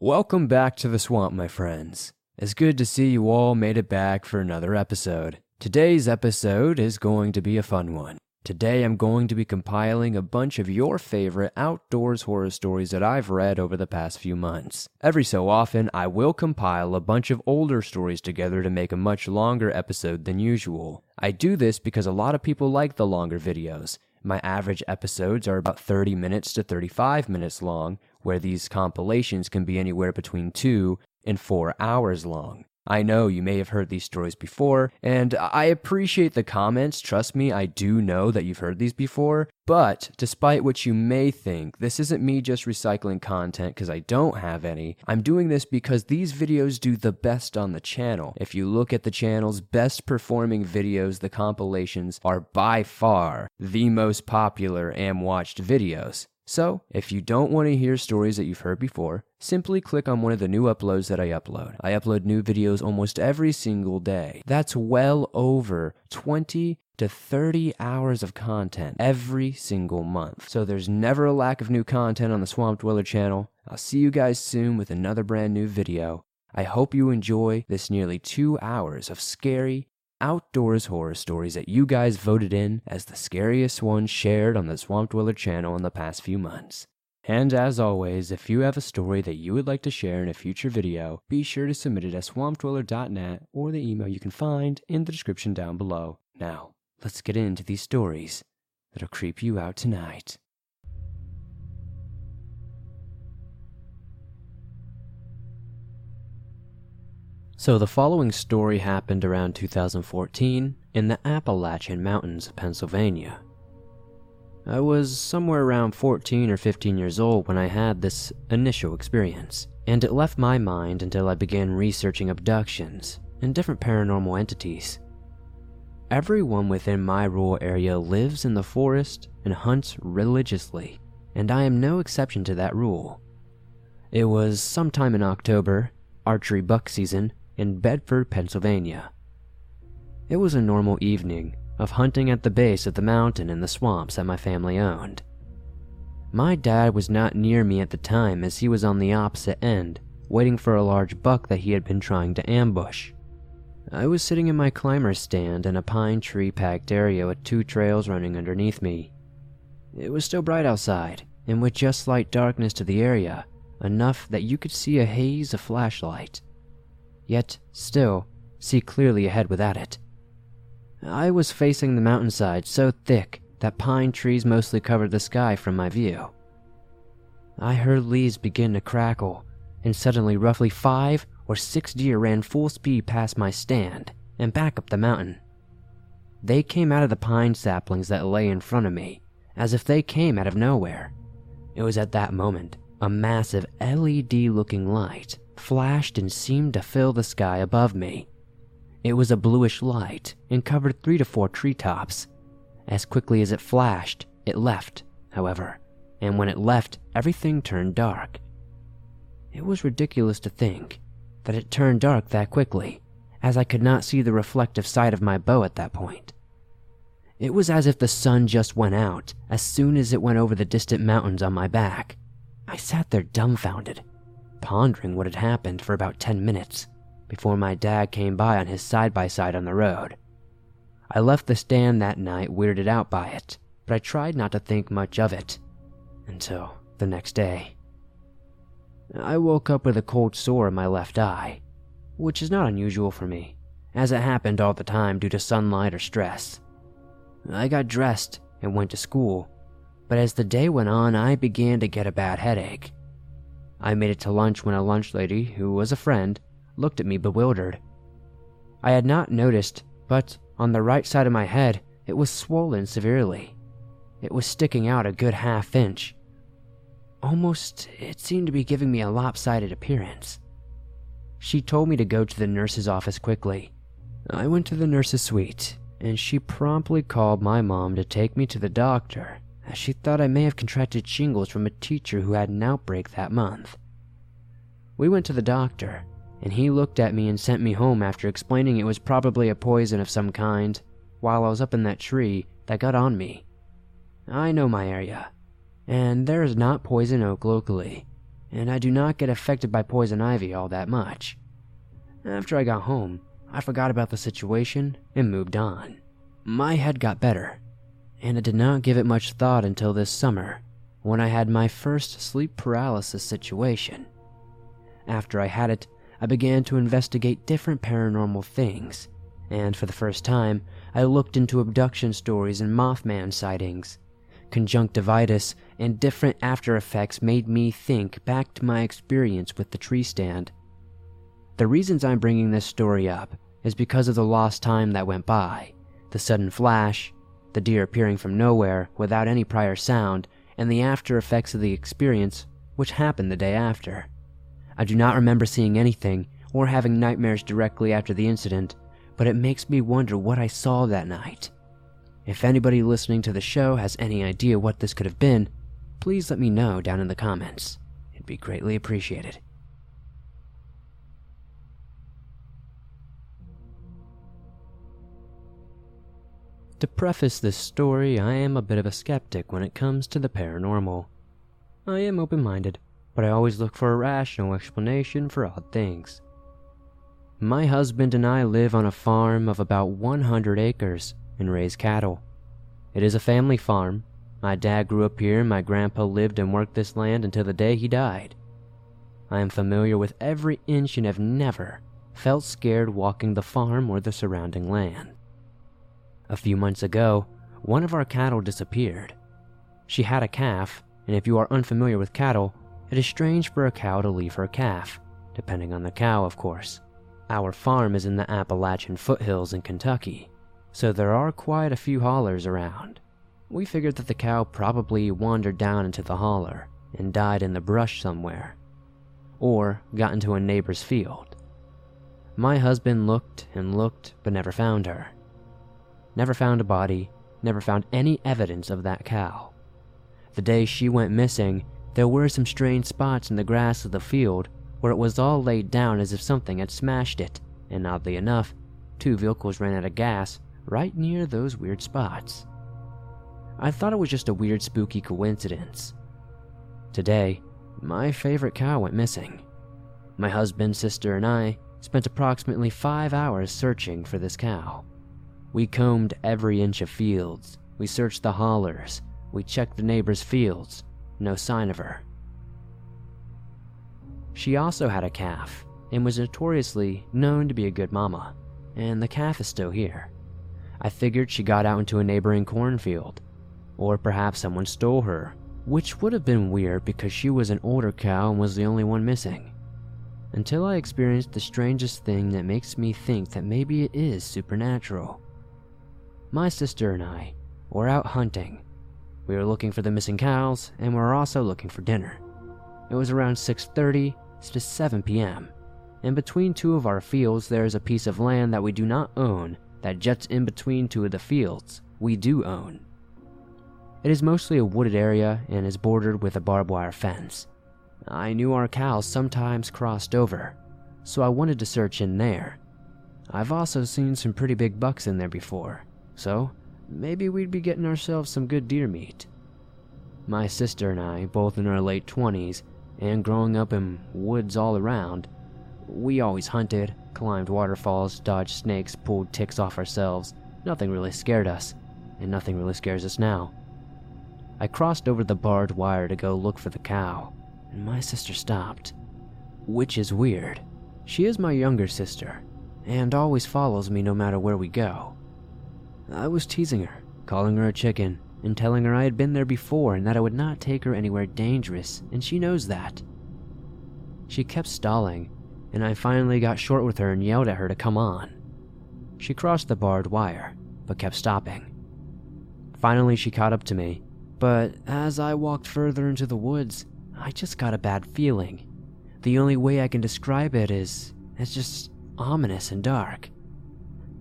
Welcome back to the swamp, my friends. It's good to see you all made it back for another episode. Today's episode is going to be a fun one. Today I'm going to be compiling a bunch of your favorite outdoors horror stories that I've read over the past few months. Every so often, I will compile a bunch of older stories together to make a much longer episode than usual. I do this because a lot of people like the longer videos. My average episodes are about 30 minutes to 35 minutes long, where these compilations can be anywhere between 2 and 4 hours long. I know you may have heard these stories before, and I appreciate the comments. Trust me, I do know that you've heard these before. But despite what you may think, this isn't me just recycling content because I don't have any. I'm doing this because these videos do the best on the channel. If you look at the channel's best performing videos, the compilations are by far the most popular and watched videos. So, if you don't want to hear stories that you've heard before, simply click on one of the new uploads that I upload. I upload new videos almost every single day. That's well over 20 to 30 hours of content every single month. So there's never a lack of new content on the Swamp Dweller channel. I'll see you guys soon with another brand new video. I hope you enjoy this nearly two hours of scary, outdoors horror stories that you guys voted in as the scariest ones shared on the Swamp Dweller channel in the past few months. And as always, if you have a story that you would like to share in a future video, be sure to submit it at swampdweller.net or the email you can find in the description down below. Now, let's get into these stories that'll creep you out tonight. So, the following story happened around 2014 in the Appalachian Mountains of Pennsylvania. I was somewhere around 14 or 15 years old when I had this initial experience, and it left my mind until I began researching abductions and different paranormal entities. Everyone within my rural area lives in the forest and hunts religiously, and I am no exception to that rule. It was sometime in October, archery buck season, in Bedford, Pennsylvania. It was a normal evening of hunting at the base of the mountain in the swamps that my family owned. My dad was not near me at the time as he was on the opposite end, waiting for a large buck that he had been trying to ambush. I was sitting in my climber's stand in a pine tree packed area with two trails running underneath me. It was still bright outside, and with just slight darkness to the area, enough that you could see a haze of flashlight yet still see clearly ahead without it. I was facing the mountainside so thick that pine trees mostly covered the sky from my view. I heard leaves begin to crackle, and suddenly, roughly five or six deer ran full speed past my stand and back up the mountain. They came out of the pine saplings that lay in front of me, as if they came out of nowhere. It was at that moment a massive LED looking light flashed and seemed to fill the sky above me. It was a bluish light and covered three to four treetops. As quickly as it flashed, it left, however, and when it left, everything turned dark. It was ridiculous to think that it turned dark that quickly, as I could not see the reflective side of my bow at that point. It was as if the sun just went out as soon as it went over the distant mountains on my back. I sat there dumbfounded, pondering what had happened for about 10 minutes before my dad came by on his side by side on the road. I left the stand that night weirded out by it, but I tried not to think much of it until the next day. I woke up with a cold sore in my left eye, which is not unusual for me, as it happened all the time due to sunlight or stress. I got dressed and went to school, but as the day went on, I began to get a bad headache. I made it to lunch when a lunch lady, who was a friend, looked at me bewildered. I had not noticed, but on the right side of my head, it was swollen severely. It was sticking out a good half inch. Almost, it seemed to be giving me a lopsided appearance. She told me to go to the nurse's office quickly. I went to the nurse's suite, and she promptly called my mom to take me to the doctor as she thought I may have contracted shingles from a teacher who had an outbreak that month. We went to the doctor, and he looked at me and sent me home after explaining it was probably a poison of some kind while I was up in that tree that got on me. I know my area, and there is not poison oak locally, and I do not get affected by poison ivy all that much. After I got home, I forgot about the situation and moved on. My head got better, and I did not give it much thought until this summer when I had my first sleep paralysis situation. After I had it, I began to investigate different paranormal things, and for the first time, I looked into abduction stories and Mothman sightings. Conjunctivitis and different after effects made me think back to my experience with the tree stand. The reasons I'm bringing this story up is because of the lost time that went by, the sudden flash, the deer appearing from nowhere without any prior sound, and the after effects of the experience, which happened the day after. I do not remember seeing anything or having nightmares directly after the incident, but it makes me wonder what I saw that night. If anybody listening to the show has any idea what this could have been, please let me know down in the comments. It'd be greatly appreciated. To preface this story, I am a bit of a skeptic when it comes to the paranormal. I am open minded, but I always look for a rational explanation for odd things. My husband and I live on a farm of about 100 acres and raise cattle. It is a family farm. My dad grew up here my grandpa lived and worked this land until the day he died. I am familiar with every inch and have never felt scared walking the farm or the surrounding land. A few months ago, one of our cattle disappeared. She had a calf, and if you are unfamiliar with cattle, it is strange for a cow to leave her calf, depending on the cow, of course. Our farm is in the Appalachian foothills in Kentucky, so there are quite a few hollers around. We figured that the cow probably wandered down into the holler and died in the brush somewhere, or got into a neighbor's field. My husband looked and looked but never found her. Never found a body, never found any evidence of that cow. The day she went missing, there were some strange spots in the grass of the field where it was all laid down as if something had smashed it, and oddly enough, two vehicles ran out of gas right near those weird spots. I thought it was just a weird, spooky coincidence. Today, my favorite cow went missing. My husband, sister, and I spent approximately five hours searching for this cow. We combed every inch of fields, we searched the hollers, we checked the neighbors' fields, no sign of her. She also had a calf and was notoriously known to be a good mama, and the calf is still here. I figured she got out into a neighboring cornfield, or perhaps someone stole her, which would have been weird because she was an older cow and was the only one missing. Until I experienced the strangest thing that makes me think that maybe it is supernatural. My sister and I were out hunting we were looking for the missing cows, and we were also looking for dinner. It was around 6.30 to 7 p.m., and between two of our fields there is a piece of land that we do not own that juts in between two of the fields we do own. It is mostly a wooded area and is bordered with a barbed wire fence. I knew our cows sometimes crossed over, so I wanted to search in there. I've also seen some pretty big bucks in there before, so maybe we'd be getting ourselves some good deer meat. My sister and I, both in our late 20s, and growing up in woods all around, we always hunted, climbed waterfalls, dodged snakes, pulled ticks off ourselves. Nothing really scared us, and nothing really scares us now. I crossed over the barbed wire to go look for the cow, and my sister stopped. Which is weird. She is my younger sister, and always follows me no matter where we go. I was teasing her, calling her a chicken, and telling her I had been there before and that I would not take her anywhere dangerous, and she knows that. She kept stalling, and I finally got short with her and yelled at her to come on. She crossed the barbed wire, but kept stopping. Finally, she caught up to me, but as I walked further into the woods, I just got a bad feeling. The only way I can describe it is it's just ominous and dark.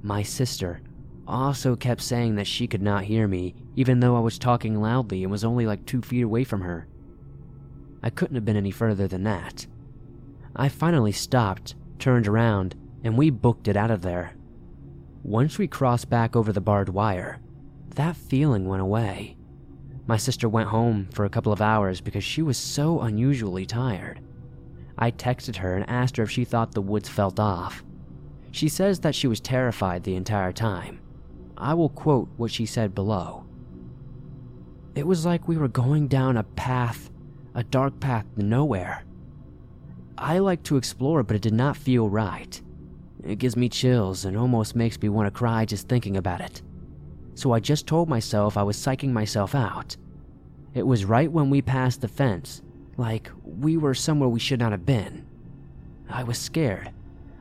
My sister also kept saying that she could not hear me, even though I was talking loudly and was only like two feet away from her. I couldn't have been any further than that. I finally stopped, turned around, and we booked it out of there. Once we crossed back over the barbed wire, that feeling went away. My sister went home for a couple of hours because she was so unusually tired. I texted her and asked her if she thought the woods felt off. She says that she was terrified the entire time. I will quote what she said below. It was like we were going down a path, a dark path to nowhere. I like to explore, but it did not feel right. It gives me chills and almost makes me want to cry just thinking about it. So I just told myself I was psyching myself out. It was right when we passed the fence, like we were somewhere we should not have been. I was scared.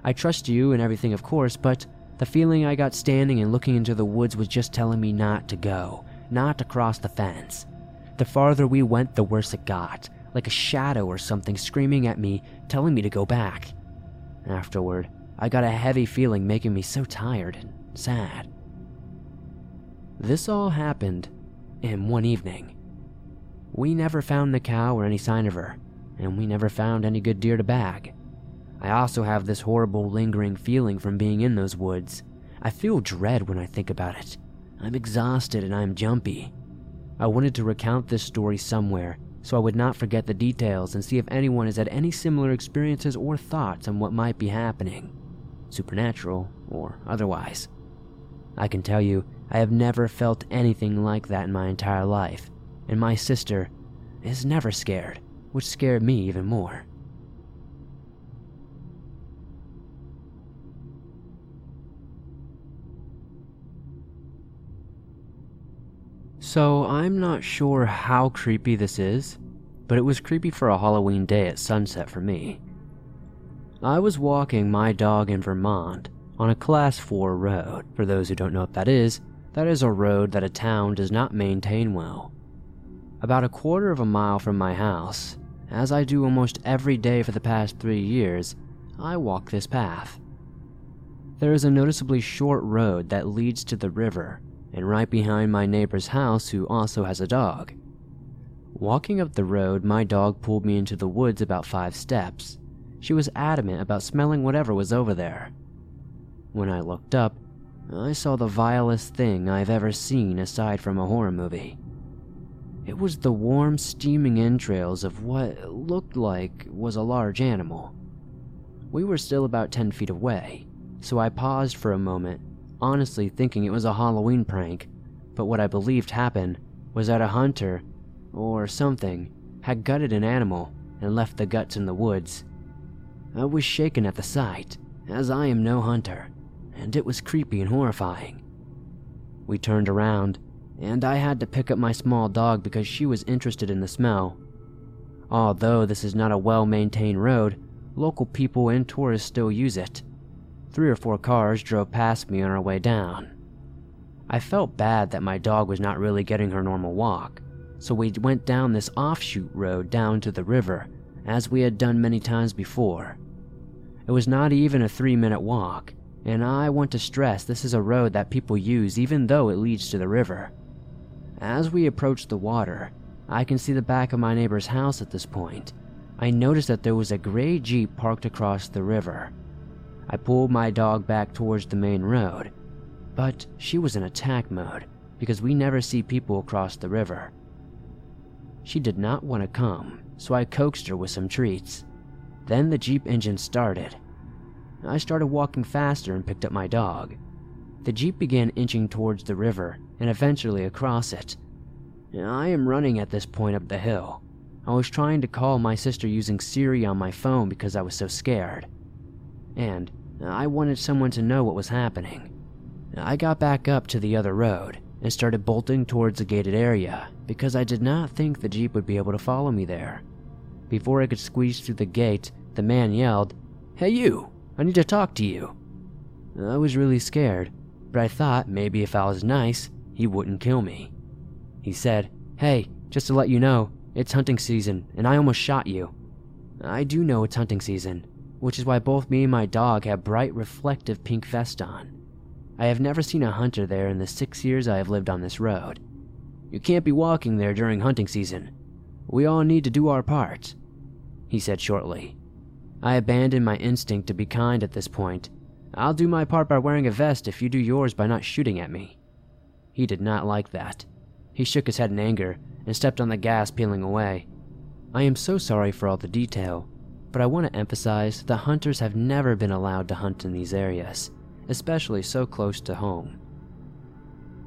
I trust you and everything, of course, but the feeling I got standing and looking into the woods was just telling me not to go, not to cross the fence. The farther we went, the worse it got, like a shadow or something screaming at me, telling me to go back. Afterward, I got a heavy feeling making me so tired and sad. This all happened in one evening. We never found the cow or any sign of her, and we never found any good deer to bag. I also have this horrible lingering feeling from being in those woods. I feel dread when I think about it. I'm exhausted and I'm jumpy. I wanted to recount this story somewhere so I would not forget the details and see if anyone has had any similar experiences or thoughts on what might be happening, supernatural or otherwise. I can tell you, I have never felt anything like that in my entire life, and my sister is never scared, which scared me even more. So, I'm not sure how creepy this is, but it was creepy for a Halloween day at sunset for me. I was walking my dog in Vermont on a Class 4 road. For those who don't know what that is, that is a road that a town does not maintain well. About a quarter of a mile from my house, as I do almost every day for the past three years, I walk this path. There is a noticeably short road that leads to the river, and right behind my neighbor's house, who also has a dog. Walking up the road, my dog pulled me into the woods about five steps. She was adamant about smelling whatever was over there. When I looked up, I saw the vilest thing I've ever seen aside from a horror movie. It was the warm, steaming entrails of what looked like was a large animal. We were still about 10 feet away, so I paused for a moment, honestly thinking it was a Halloween prank, but what I believed happened was that a hunter, or something, had gutted an animal and left the guts in the woods. I was shaken at the sight, as I am no hunter, and it was creepy and horrifying. We turned around and I had to pick up my small dog because she was interested in the smell. Although this is not a well maintained road, local people and tourists still use it. Three or four cars drove past me on our way down. I felt bad that my dog was not really getting her normal walk, so we went down this offshoot road down to the river, as we had done many times before. It was not even a three minute walk, and I want to stress this is a road that people use even though it leads to the river. As we approached the water, I can see the back of my neighbor's house at this point. I noticed that there was a gray Jeep parked across the river. I pulled my dog back towards the main road, but she was in attack mode because we never see people across the river. She did not want to come, so I coaxed her with some treats. Then the Jeep engine started. I started walking faster and picked up my dog. The Jeep began inching towards the river and eventually across it. I am running at this point up the hill. I was trying to call my sister using Siri on my phone because I was so scared. And I wanted someone to know what was happening. I got back up to the other road and started bolting towards the gated area because I did not think the Jeep would be able to follow me there. Before I could squeeze through the gate, the man yelled, Hey you, I need to talk to you. I was really scared, but I thought maybe if I was nice, he wouldn't kill me. He said, Hey, just to let you know, it's hunting season, and I almost shot you. I do know it's hunting season, which is why both me and my dog have bright reflective pink vests on. I have never seen a hunter there in the six years I have lived on this road. You can't be walking there during hunting season. We all need to do our part, he said shortly. I abandoned my instinct to be kind at this point. I'll do my part by wearing a vest if you do yours by not shooting at me. He did not like that. He shook his head in anger, and stepped on the gas peeling away. I am so sorry for all the detail, but I want to emphasize that hunters have never been allowed to hunt in these areas, especially so close to home.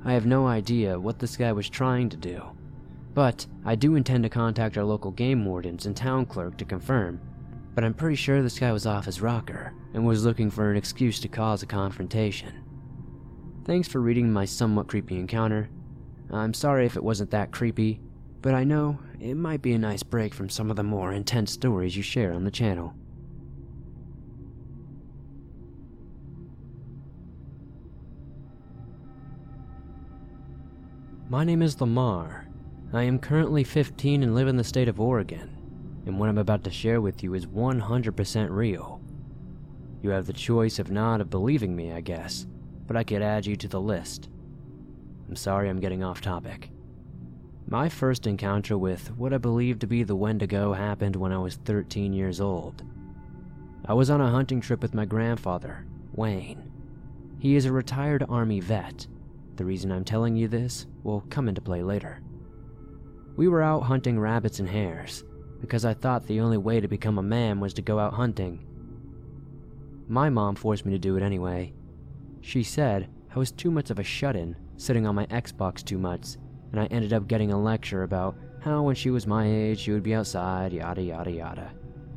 I have no idea what this guy was trying to do, but I do intend to contact our local game wardens and town clerk to confirm. But I'm pretty sure this guy was off his rocker and was looking for an excuse to cause a confrontation. Thanks for reading my somewhat creepy encounter. I'm sorry if it wasn't that creepy, but I know it might be a nice break from some of the more intense stories you share on the channel. My name is Lamar. I am currently 15 and live in the state of Oregon, and what I'm about to share with you is 100% real. You have the choice of not of believing me, I guess, but I could add you to the list. I'm sorry I'm getting off topic. My first encounter with what I believe to be the Wendigo happened when I was 13 years old. I was on a hunting trip with my grandfather, Wayne. He is a retired Army vet. The reason I'm telling you this will come into play later. We were out hunting rabbits and hares, because I thought the only way to become a man was to go out hunting. My mom forced me to do it anyway. She said I was too much of a shut in, sitting on my Xbox too much, and I ended up getting a lecture about how when she was my age she would be outside, yada yada yada.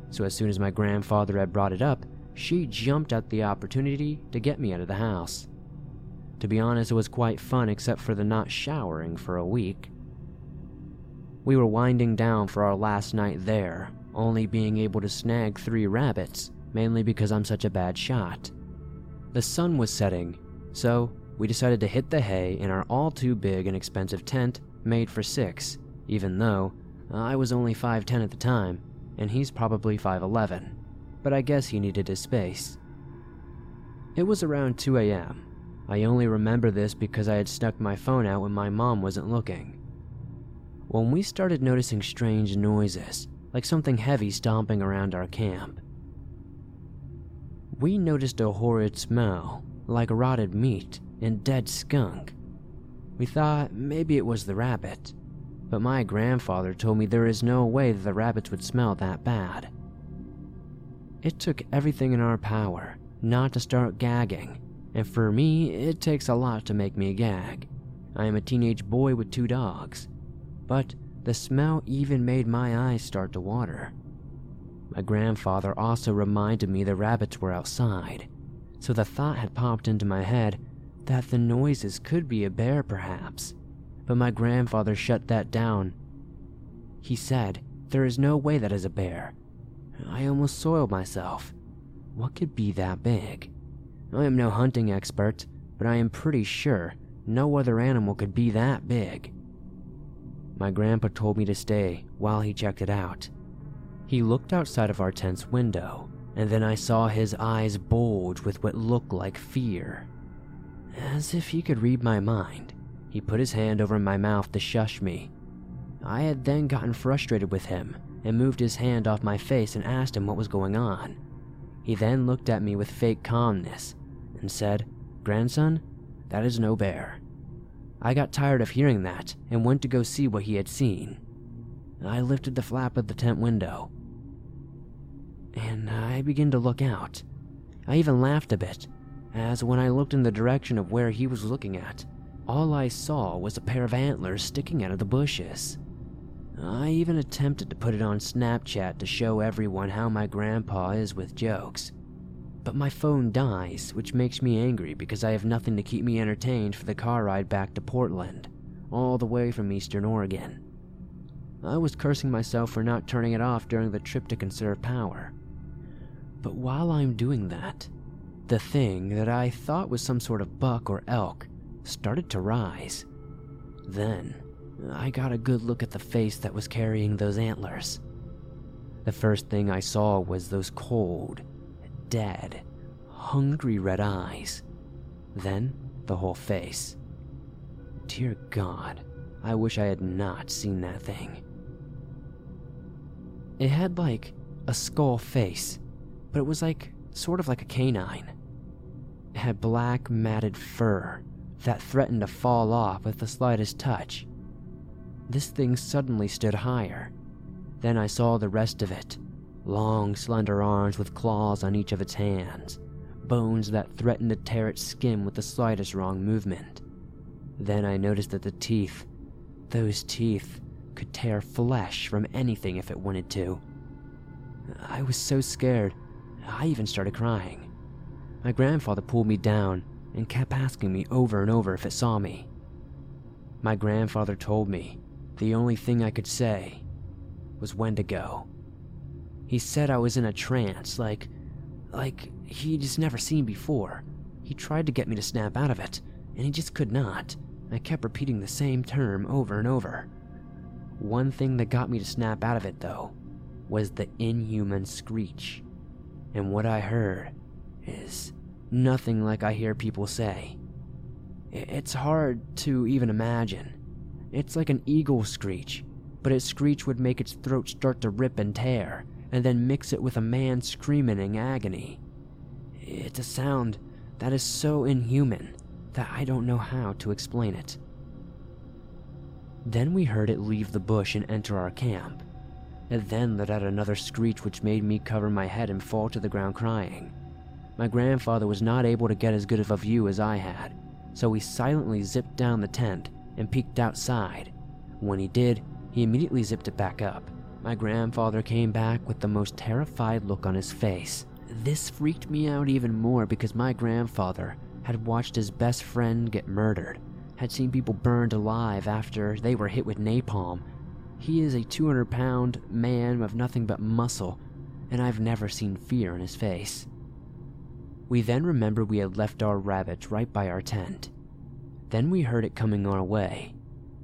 So as soon as my grandfather had brought it up, she jumped at the opportunity to get me out of the house. To be honest, it was quite fun except for the not showering for a week. We were winding down for our last night there, only being able to snag three rabbits, mainly because I'm such a bad shot. The sun was setting, so we decided to hit the hay in our all too big and expensive tent made for six, even though uh, I was only 5'10 at the time, and he's probably 5'11, but I guess he needed his space. It was around 2 a.m. I only remember this because I had snuck my phone out when my mom wasn't looking. When we started noticing strange noises, like something heavy stomping around our camp, we noticed a horrid smell, like rotted meat and dead skunk. We thought maybe it was the rabbit, but my grandfather told me there is no way that the rabbits would smell that bad. It took everything in our power not to start gagging, and for me, it takes a lot to make me gag. I am a teenage boy with two dogs, but the smell even made my eyes start to water. My grandfather also reminded me the rabbits were outside, so the thought had popped into my head that the noises could be a bear, perhaps. But my grandfather shut that down. He said, There is no way that is a bear. I almost soiled myself. What could be that big? I am no hunting expert, but I am pretty sure no other animal could be that big. My grandpa told me to stay while he checked it out. He looked outside of our tent's window, and then I saw his eyes bulge with what looked like fear. As if he could read my mind, he put his hand over my mouth to shush me. I had then gotten frustrated with him and moved his hand off my face and asked him what was going on. He then looked at me with fake calmness and said, Grandson, that is no bear. I got tired of hearing that and went to go see what he had seen. I lifted the flap of the tent window and I began to look out. I even laughed a bit as when I looked in the direction of where he was looking at, all I saw was a pair of antlers sticking out of the bushes. I even attempted to put it on Snapchat to show everyone how my grandpa is with jokes. But my phone dies, which makes me angry because I have nothing to keep me entertained for the car ride back to Portland, all the way from Eastern Oregon. I was cursing myself for not turning it off during the trip to conserve power. But while I'm doing that, the thing that I thought was some sort of buck or elk started to rise. Then, I got a good look at the face that was carrying those antlers. The first thing I saw was those cold, dead, hungry red eyes. Then, the whole face. Dear God, I wish I had not seen that thing. It had like a skull face, but it was like sort of like a canine. It had black, matted fur that threatened to fall off with the slightest touch. this thing suddenly stood higher. Then I saw the rest of it long, slender arms with claws on each of its hands, bones that threatened to tear its skin with the slightest wrong movement. Then I noticed that the teeth, those teeth, could tear flesh from anything if it wanted to. I was so scared, I even started crying. My grandfather pulled me down and kept asking me over and over if it saw me. My grandfather told me the only thing I could say was Wendigo. He said I was in a trance, like, like he'd just never seen before. He tried to get me to snap out of it, and he just could not. I kept repeating the same term over and over. One thing that got me to snap out of it, though, was the inhuman screech. And what I heard is nothing like I hear people say. It's hard to even imagine. It's like an eagle screech, but its screech would make its throat start to rip and tear, and then mix it with a man screaming in agony. It's a sound that is so inhuman that I don't know how to explain it. Then we heard it leave the bush and enter our camp. It then let out another screech which made me cover my head and fall to the ground crying. My grandfather was not able to get as good of a view as I had, so he silently zipped down the tent and peeked outside. When he did, he immediately zipped it back up. My grandfather came back with the most terrified look on his face. This freaked me out even more because my grandfather had watched his best friend get murdered, had seen people burned alive after they were hit with napalm. He is a 200 pound man of nothing but muscle, and I've never seen fear in his face. We then remembered we had left our rabbit right by our tent. Then we heard it coming our way,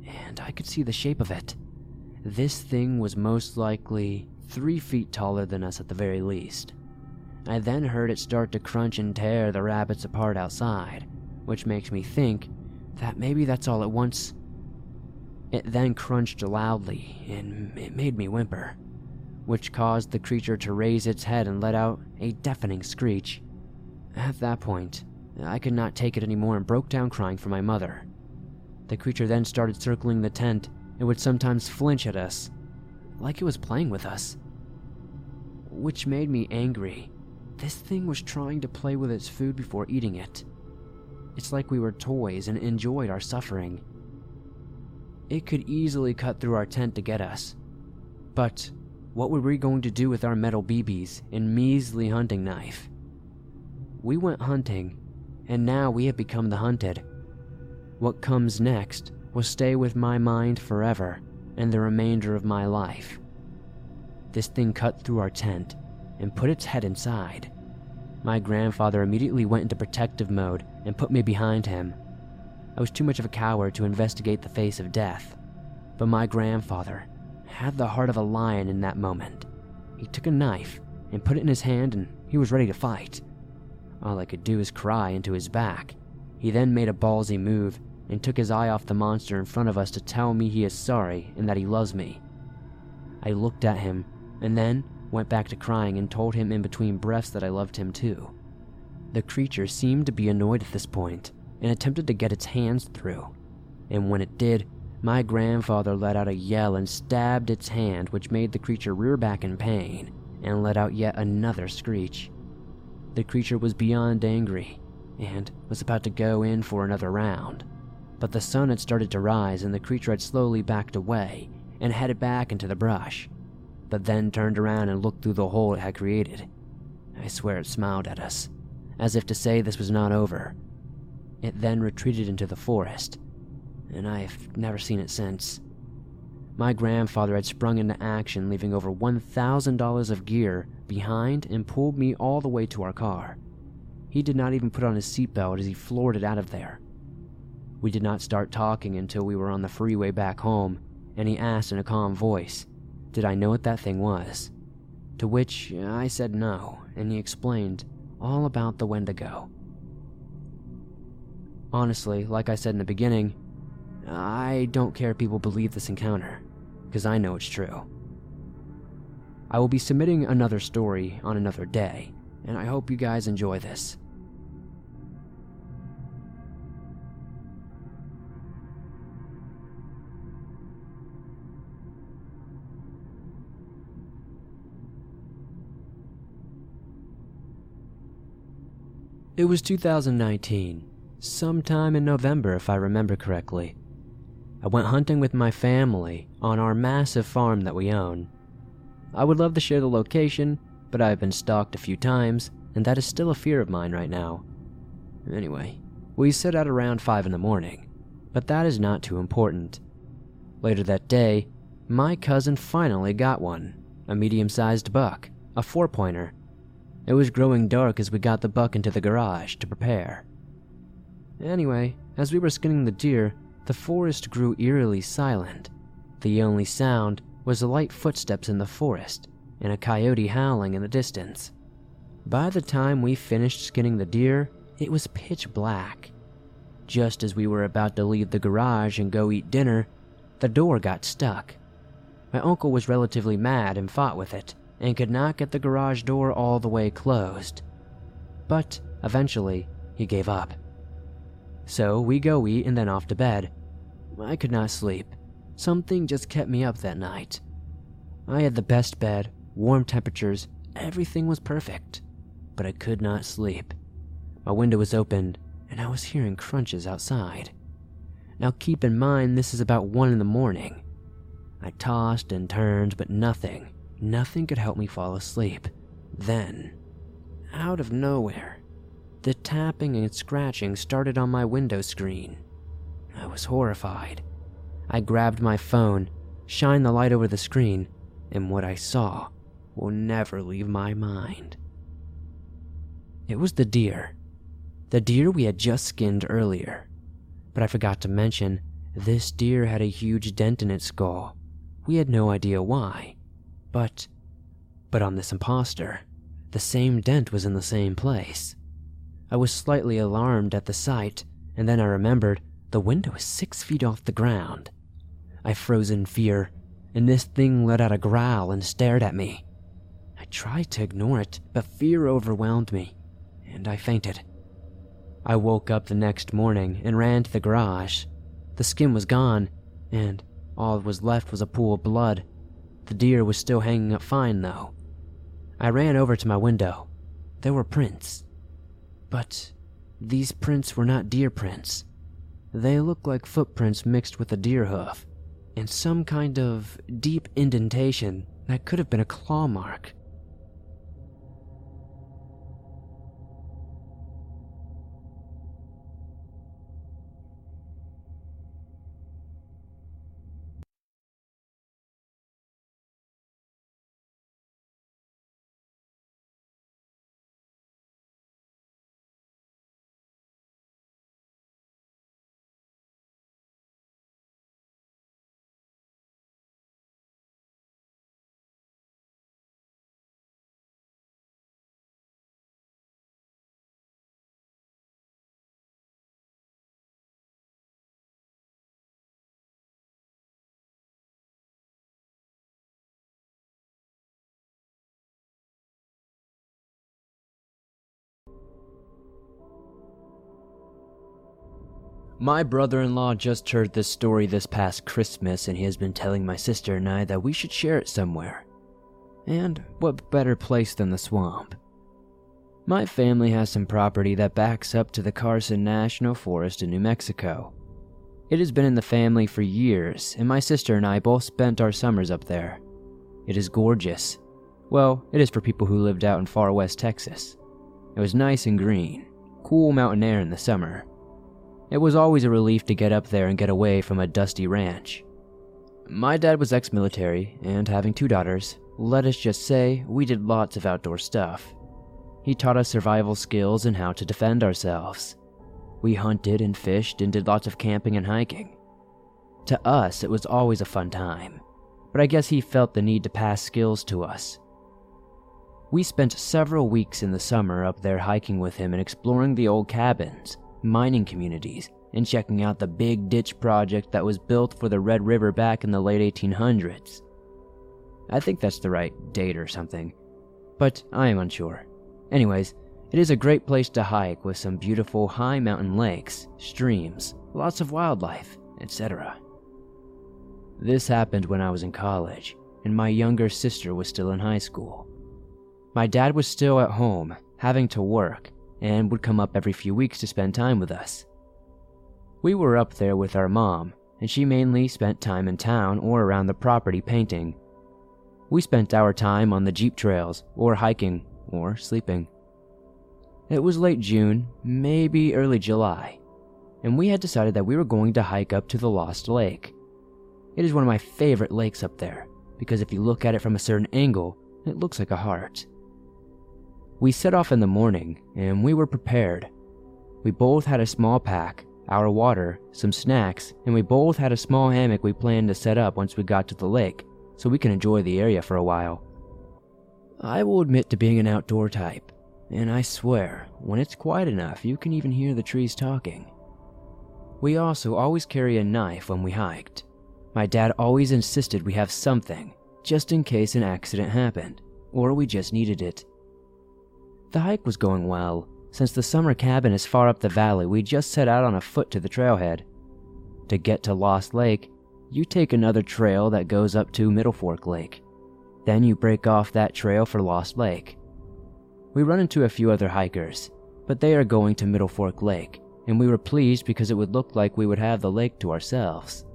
and I could see the shape of it. This thing was most likely three feet taller than us at the very least. I then heard it start to crunch and tear the rabbits apart outside, which makes me think that maybe that's all at once. It then crunched loudly, and it made me whimper, which caused the creature to raise its head and let out a deafening screech. At that point, I could not take it anymore and broke down crying for my mother. The creature then started circling the tent and would sometimes flinch at us, like it was playing with us. Which made me angry. This thing was trying to play with its food before eating it. It's like we were toys and enjoyed our suffering. It could easily cut through our tent to get us. But what were we going to do with our metal BBs and measly hunting knife? We went hunting, and now we have become the hunted. What comes next will stay with my mind forever and the remainder of my life. This thing cut through our tent and put its head inside. My grandfather immediately went into protective mode and put me behind him. I was too much of a coward to investigate the face of death, but my grandfather had the heart of a lion in that moment. He took a knife and put it in his hand and he was ready to fight. All I could do was cry into his back. He then made a ballsy move and took his eye off the monster in front of us to tell me he is sorry and that he loves me. I looked at him and then went back to crying and told him in between breaths that I loved him too. The creature seemed to be annoyed at this point and attempted to get its hands through. And when it did, my grandfather let out a yell and stabbed its hand, which made the creature rear back in pain and let out yet another screech. The creature was beyond angry and was about to go in for another round. But the sun had started to rise and the creature had slowly backed away and headed back into the brush, but then turned around and looked through the hole it had created. I swear it smiled at us, as if to say this was not over. It then retreated into the forest, and I have never seen it since. My grandfather had sprung into action, leaving over $1,000 of gear behind and pulled me all the way to our car. He did not even put on his seatbelt as he floored it out of there. We did not start talking until we were on the freeway back home, and he asked in a calm voice, Did I know what that thing was? To which I said no, and he explained all about the Wendigo. Honestly, like I said in the beginning, I don't care if people believe this encounter, because I know it's true. I will be submitting another story on another day, and I hope you guys enjoy this. It was 2019, sometime in November if I remember correctly. I went hunting with my family on our massive farm that we own. I would love to share the location, but I've been stalked a few times, and that is still a fear of mine right now. Anyway, we set out around 5 in the morning, but that is not too important. Later that day, my cousin finally got one a medium sized buck, a four pointer. It was growing dark as we got the buck into the garage to prepare. Anyway, as we were skinning the deer, the forest grew eerily silent. The only sound was the light footsteps in the forest and a coyote howling in the distance. By the time we finished skinning the deer, it was pitch black. Just as we were about to leave the garage and go eat dinner, the door got stuck. My uncle was relatively mad and fought with it, and could not get the garage door all the way closed. But eventually, he gave up. So we go eat and then off to bed. I could not sleep. Something just kept me up that night. I had the best bed, warm temperatures, everything was perfect. But I could not sleep. My window was open, and I was hearing crunches outside. Now keep in mind this is about 1 in the morning. I tossed and turned, but nothing, nothing could help me fall asleep. Then, out of nowhere, the tapping and scratching started on my window screen. Was horrified. I grabbed my phone, shined the light over the screen, and what I saw will never leave my mind. It was the deer. The deer we had just skinned earlier. But I forgot to mention, this deer had a huge dent in its skull. We had no idea why. But, but on this impostor, the same dent was in the same place. I was slightly alarmed at the sight, and then I remembered the window is six feet off the ground. I froze in fear, and this thing let out a growl and stared at me. I tried to ignore it, but fear overwhelmed me, and I fainted. I woke up the next morning and ran to the garage. The skin was gone, and all that was left was a pool of blood. The deer was still hanging up fine, though. I ran over to my window. There were prints. But these prints were not deer prints. They look like footprints mixed with a deer hoof, and some kind of deep indentation that could have been a claw mark. My brother in law just heard this story this past Christmas, and he has been telling my sister and I that we should share it somewhere. And what better place than the swamp? My family has some property that backs up to the Carson National Forest in New Mexico. It has been in the family for years, and my sister and I both spent our summers up there. It is gorgeous. Well, it is for people who lived out in far west Texas. It was nice and green, cool mountain air in the summer, it was always a relief to get up there and get away from a dusty ranch. My dad was ex military, and having two daughters, let us just say we did lots of outdoor stuff. He taught us survival skills and how to defend ourselves. We hunted and fished and did lots of camping and hiking. To us, it was always a fun time, but I guess he felt the need to pass skills to us. We spent several weeks in the summer up there hiking with him and exploring the old cabins mining communities, and checking out the big ditch project that was built for the Red River back in the late 1800s. I think that's the right date or something, but I am unsure. Anyways, it is a great place to hike with some beautiful high mountain lakes, streams, lots of wildlife, etc. This happened when I was in college, and my younger sister was still in high school. My dad was still at home, having to work, and would come up every few weeks to spend time with us. We were up there with our mom, and she mainly spent time in town or around the property painting. We spent our time on the Jeep trails, or hiking, or sleeping. It was late June, maybe early July, and we had decided that we were going to hike up to the Lost Lake. It is one of my favorite lakes up there, because if you look at it from a certain angle, it looks like a heart. We set off in the morning, and we were prepared. We both had a small pack, our water, some snacks, and we both had a small hammock we planned to set up once we got to the lake, so we can enjoy the area for a while. I will admit to being an outdoor type, and I swear, when it's quiet enough, you can even hear the trees talking. We also always carry a knife when we hiked. My dad always insisted we have something, just in case an accident happened, or we just needed it. The hike was going well. Since the summer cabin is far up the valley, we just set out on a foot to the trailhead. To get to Lost Lake, you take another trail that goes up to Middle Fork Lake. Then you break off that trail for Lost Lake. We run into a few other hikers, but they are going to Middle Fork Lake, and we were pleased because it would look like we would have the lake to ourselves.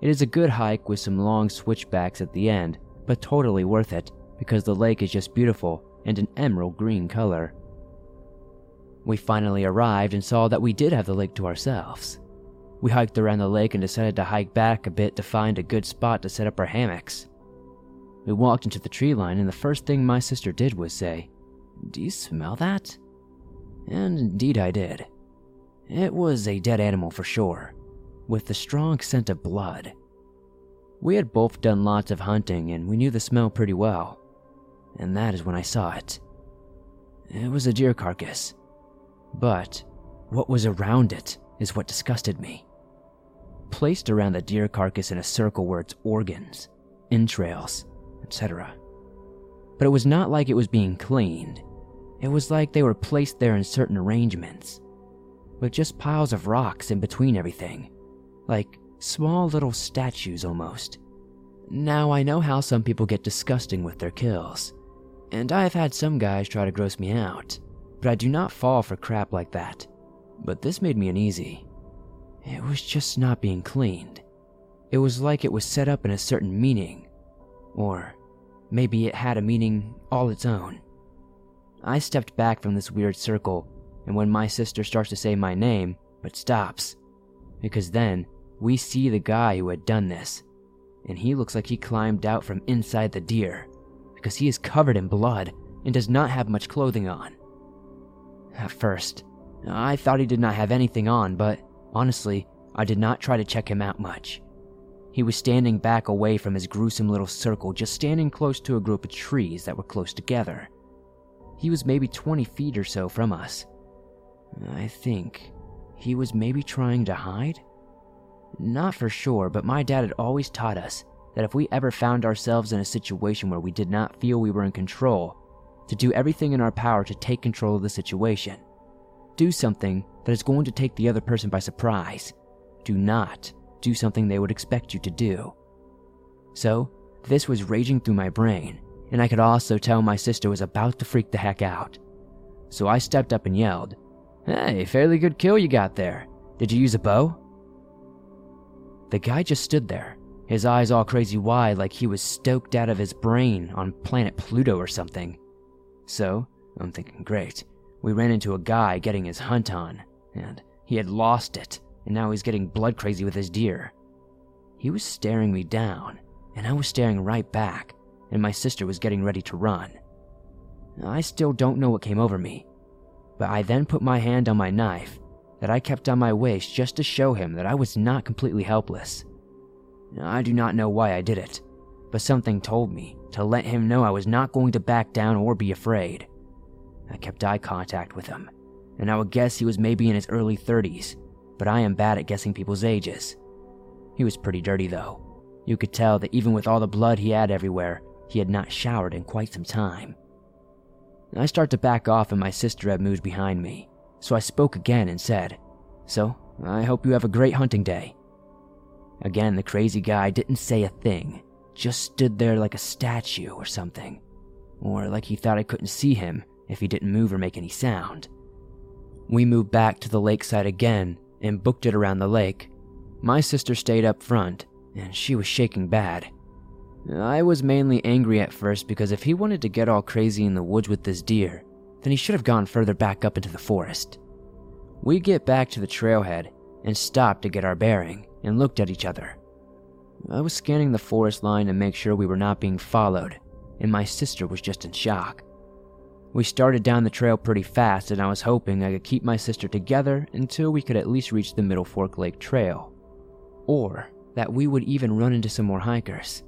It is a good hike with some long switchbacks at the end, but totally worth it because the lake is just beautiful and an emerald green color. We finally arrived and saw that we did have the lake to ourselves. We hiked around the lake and decided to hike back a bit to find a good spot to set up our hammocks. We walked into the tree line, and the first thing my sister did was say, Do you smell that? And indeed I did. It was a dead animal for sure, with the strong scent of blood. We had both done lots of hunting, and we knew the smell pretty well and that is when I saw it. It was a deer carcass. But what was around it is what disgusted me. Placed around the deer carcass in a circle were its organs, entrails, etc. But it was not like it was being cleaned. It was like they were placed there in certain arrangements, with just piles of rocks in between everything, like small little statues almost. Now I know how some people get disgusting with their kills and I have had some guys try to gross me out, but I do not fall for crap like that. But this made me uneasy. It was just not being cleaned. It was like it was set up in a certain meaning. Or maybe it had a meaning all its own. I stepped back from this weird circle, and when my sister starts to say my name, but stops, because then we see the guy who had done this, and he looks like he climbed out from inside the deer because he is covered in blood and does not have much clothing on. At first, I thought he did not have anything on, but honestly, I did not try to check him out much. He was standing back away from his gruesome little circle, just standing close to a group of trees that were close together. He was maybe 20 feet or so from us. I think he was maybe trying to hide? Not for sure, but my dad had always taught us that if we ever found ourselves in a situation where we did not feel we were in control, to do everything in our power to take control of the situation. Do something that is going to take the other person by surprise. Do not do something they would expect you to do. So, this was raging through my brain, and I could also tell my sister was about to freak the heck out. So I stepped up and yelled, Hey, fairly good kill you got there. Did you use a bow? The guy just stood there, his eyes all crazy wide like he was stoked out of his brain on planet Pluto or something. So, I'm thinking, great. We ran into a guy getting his hunt on, and he had lost it, and now he's getting blood crazy with his deer. He was staring me down, and I was staring right back, and my sister was getting ready to run. I still don't know what came over me, but I then put my hand on my knife that I kept on my waist just to show him that I was not completely helpless. I do not know why I did it, but something told me to let him know I was not going to back down or be afraid. I kept eye contact with him, and I would guess he was maybe in his early 30s, but I am bad at guessing people's ages. He was pretty dirty though. You could tell that even with all the blood he had everywhere, he had not showered in quite some time. I start to back off and my sister had moved behind me, so I spoke again and said, So, I hope you have a great hunting day. Again, the crazy guy didn't say a thing, just stood there like a statue or something. Or like he thought I couldn't see him if he didn't move or make any sound. We moved back to the lakeside again and booked it around the lake. My sister stayed up front, and she was shaking bad. I was mainly angry at first because if he wanted to get all crazy in the woods with this deer, then he should have gone further back up into the forest. We get back to the trailhead and stop to get our bearing and looked at each other. I was scanning the forest line to make sure we were not being followed, and my sister was just in shock. We started down the trail pretty fast, and I was hoping I could keep my sister together until we could at least reach the Middle Fork Lake Trail. Or that we would even run into some more hikers.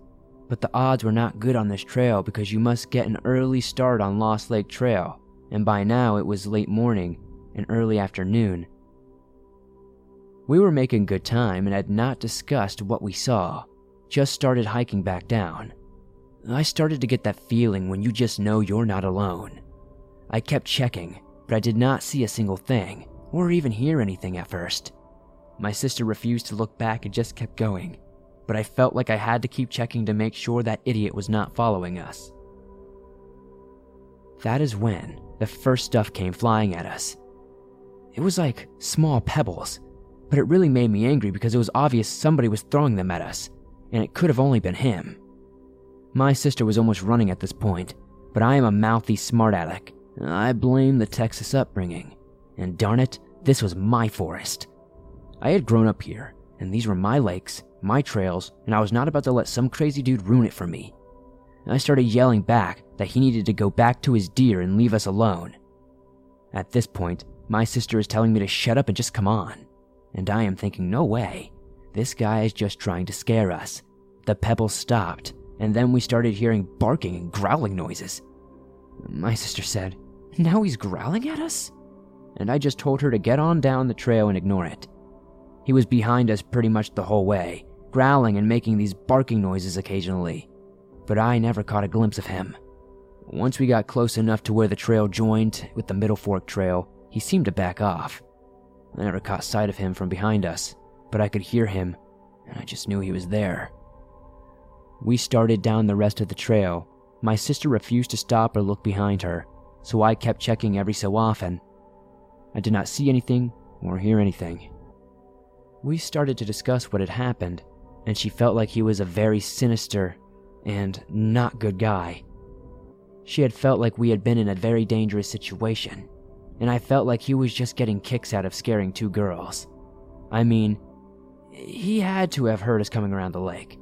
But the odds were not good on this trail because you must get an early start on Lost Lake Trail, and by now it was late morning and early afternoon. We were making good time and had not discussed what we saw, just started hiking back down. I started to get that feeling when you just know you're not alone. I kept checking, but I did not see a single thing, or even hear anything at first. My sister refused to look back and just kept going, but I felt like I had to keep checking to make sure that idiot was not following us. That is when the first stuff came flying at us. It was like small pebbles, but it really made me angry because it was obvious somebody was throwing them at us, and it could have only been him. My sister was almost running at this point, but I am a mouthy smart aleck, I blame the Texas upbringing. And darn it, this was my forest. I had grown up here, and these were my lakes, my trails, and I was not about to let some crazy dude ruin it for me. I started yelling back that he needed to go back to his deer and leave us alone. At this point, my sister is telling me to shut up and just come on. And I am thinking, no way. This guy is just trying to scare us. The pebbles stopped, and then we started hearing barking and growling noises. My sister said, Now he's growling at us? And I just told her to get on down the trail and ignore it. He was behind us pretty much the whole way, growling and making these barking noises occasionally. But I never caught a glimpse of him. Once we got close enough to where the trail joined with the Middle Fork Trail, he seemed to back off. I never caught sight of him from behind us, but I could hear him, and I just knew he was there. We started down the rest of the trail, my sister refused to stop or look behind her, so I kept checking every so often. I did not see anything or hear anything. We started to discuss what had happened, and she felt like he was a very sinister and not good guy. She had felt like we had been in a very dangerous situation, and I felt like he was just getting kicks out of scaring two girls. I mean, he had to have heard us coming around the lake.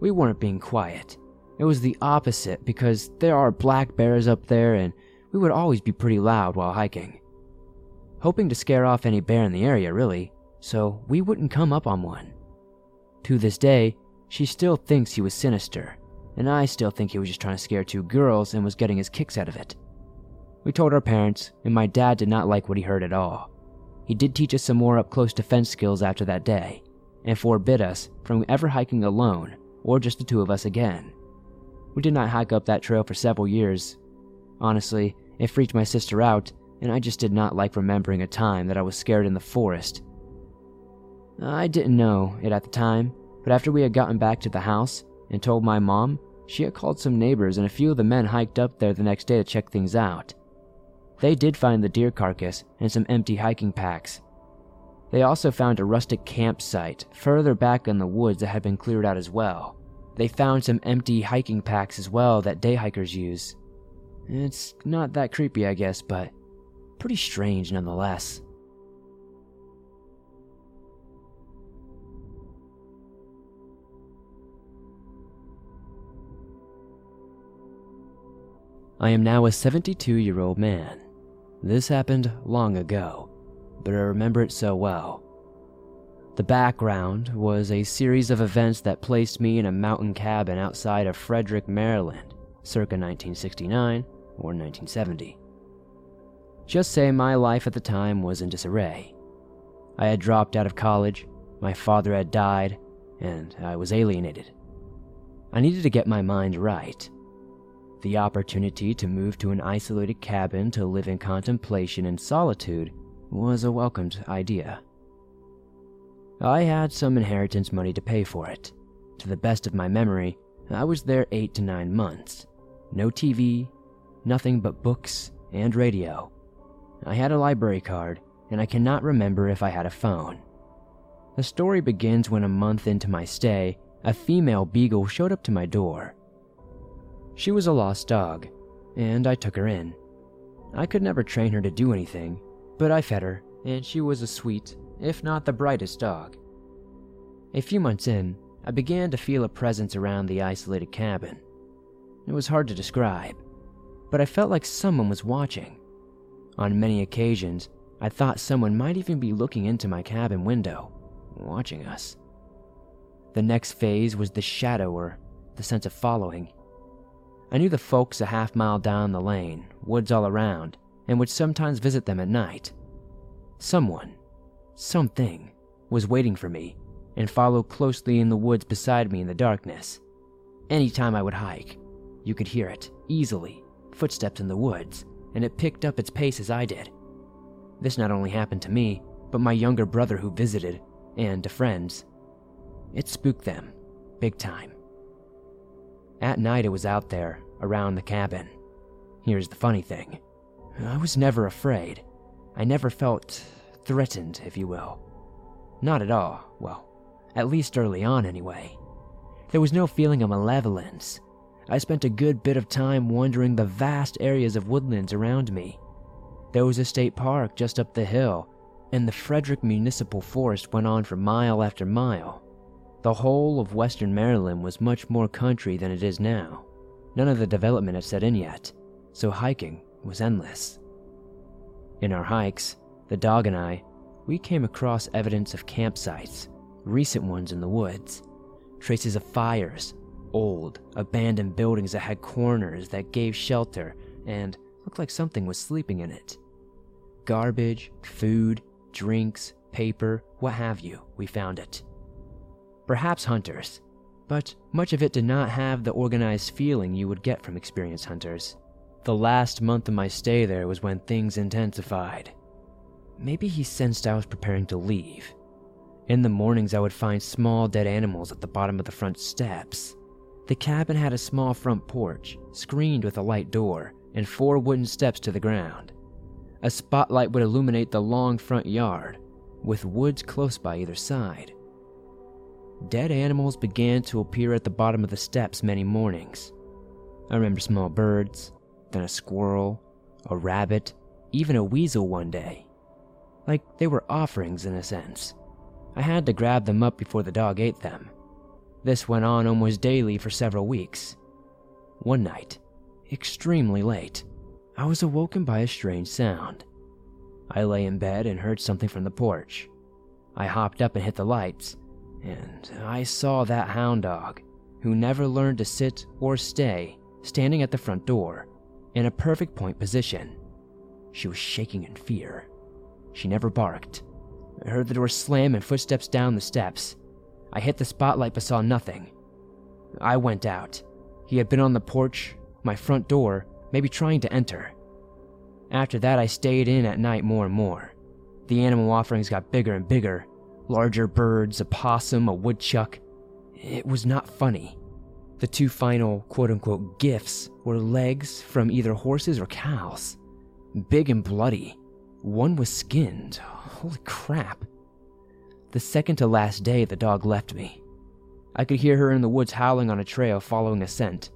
We weren't being quiet. It was the opposite because there are black bears up there and we would always be pretty loud while hiking. Hoping to scare off any bear in the area, really, so we wouldn't come up on one. To this day, she still thinks he was sinister, and I still think he was just trying to scare two girls and was getting his kicks out of it. We told our parents, and my dad did not like what he heard at all. He did teach us some more up close defense skills after that day, and forbid us from ever hiking alone or just the two of us again. We did not hike up that trail for several years. Honestly, it freaked my sister out, and I just did not like remembering a time that I was scared in the forest. I didn't know it at the time, but after we had gotten back to the house and told my mom, she had called some neighbors and a few of the men hiked up there the next day to check things out. They did find the deer carcass and some empty hiking packs. They also found a rustic campsite further back in the woods that had been cleared out as well. They found some empty hiking packs as well that day hikers use. It's not that creepy, I guess, but pretty strange nonetheless. I am now a 72 year old man. This happened long ago, but I remember it so well. The background was a series of events that placed me in a mountain cabin outside of Frederick, Maryland, circa 1969 or 1970. Just say my life at the time was in disarray. I had dropped out of college, my father had died, and I was alienated. I needed to get my mind right. The opportunity to move to an isolated cabin to live in contemplation and solitude was a welcomed idea. I had some inheritance money to pay for it. To the best of my memory, I was there eight to nine months. No TV, nothing but books and radio. I had a library card, and I cannot remember if I had a phone. The story begins when a month into my stay, a female beagle showed up to my door. She was a lost dog, and I took her in. I could never train her to do anything, but I fed her, and she was a sweet, if not the brightest dog. A few months in, I began to feel a presence around the isolated cabin. It was hard to describe, but I felt like someone was watching. On many occasions, I thought someone might even be looking into my cabin window, watching us. The next phase was the shadow or the sense of following. I knew the folks a half mile down the lane, woods all around, and would sometimes visit them at night. Someone, something, was waiting for me and followed closely in the woods beside me in the darkness. Anytime I would hike, you could hear it, easily, footsteps in the woods, and it picked up its pace as I did. This not only happened to me, but my younger brother who visited, and to friends. It spooked them, big time. At night, it was out there, around the cabin. Here's the funny thing I was never afraid. I never felt threatened, if you will. Not at all, well, at least early on anyway. There was no feeling of malevolence. I spent a good bit of time wandering the vast areas of woodlands around me. There was a state park just up the hill, and the Frederick Municipal Forest went on for mile after mile. The whole of western Maryland was much more country than it is now. None of the development had set in yet, so hiking was endless. In our hikes, the dog and I, we came across evidence of campsites, recent ones in the woods, traces of fires, old, abandoned buildings that had corners that gave shelter and looked like something was sleeping in it. Garbage, food, drinks, paper, what have you, we found it perhaps hunters, but much of it did not have the organized feeling you would get from experienced hunters. The last month of my stay there was when things intensified. Maybe he sensed I was preparing to leave. In the mornings, I would find small dead animals at the bottom of the front steps. The cabin had a small front porch, screened with a light door, and four wooden steps to the ground. A spotlight would illuminate the long front yard, with woods close by either side. Dead animals began to appear at the bottom of the steps many mornings. I remember small birds, then a squirrel, a rabbit, even a weasel one day. Like they were offerings in a sense. I had to grab them up before the dog ate them. This went on almost daily for several weeks. One night, extremely late, I was awoken by a strange sound. I lay in bed and heard something from the porch. I hopped up and hit the lights, and I saw that hound dog, who never learned to sit or stay, standing at the front door, in a perfect point position. She was shaking in fear. She never barked. I heard the door slam and footsteps down the steps. I hit the spotlight but saw nothing. I went out. He had been on the porch, my front door, maybe trying to enter. After that, I stayed in at night more and more. The animal offerings got bigger and bigger, larger birds, a possum, a woodchuck. It was not funny. The two final quote unquote gifts were legs from either horses or cows. Big and bloody. One was skinned. Holy crap. The second to last day, the dog left me. I could hear her in the woods howling on a trail following a scent.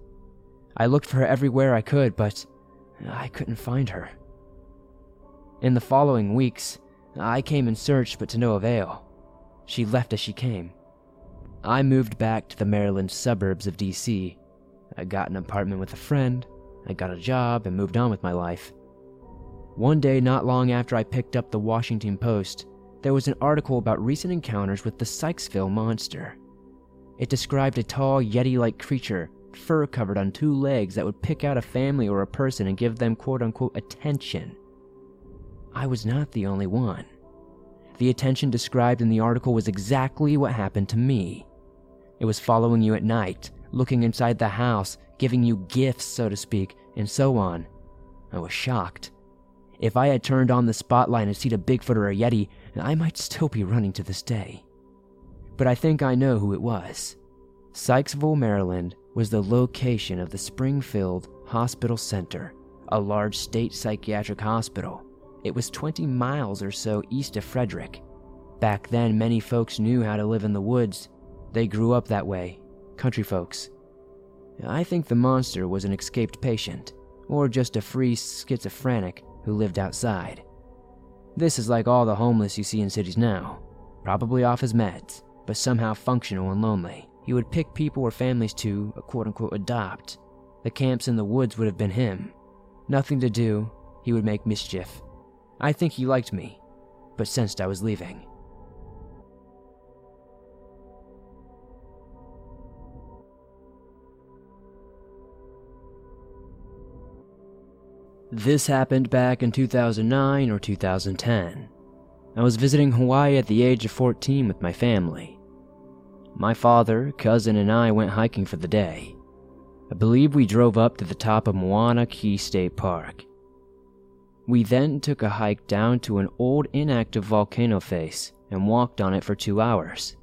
I looked for her everywhere I could, but I couldn't find her. In the following weeks, I came and searched, but to no avail. She left as she came. I moved back to the Maryland suburbs of DC. I got an apartment with a friend, I got a job, and moved on with my life. One day, not long after I picked up the Washington Post, there was an article about recent encounters with the Sykesville monster. It described a tall, Yeti like creature, fur covered on two legs, that would pick out a family or a person and give them quote unquote attention. I was not the only one. The attention described in the article was exactly what happened to me. It was following you at night, looking inside the house, giving you gifts, so to speak, and so on. I was shocked. If I had turned on the spotlight and seen a Bigfoot or a Yeti, I might still be running to this day. But I think I know who it was. Sykesville, Maryland was the location of the Springfield Hospital Center, a large state psychiatric hospital It was 20 miles or so east of Frederick. Back then, many folks knew how to live in the woods. They grew up that way, country folks. I think the monster was an escaped patient, or just a free schizophrenic who lived outside. This is like all the homeless you see in cities now, probably off his meds, but somehow functional and lonely. He would pick people or families to, quote unquote, adopt. The camps in the woods would have been him. Nothing to do, he would make mischief. I think he liked me, but sensed I was leaving. This happened back in 2009 or 2010. I was visiting Hawaii at the age of 14 with my family. My father, cousin, and I went hiking for the day. I believe we drove up to the top of Mauna Kea State Park. We then took a hike down to an old inactive volcano face and walked on it for two hours.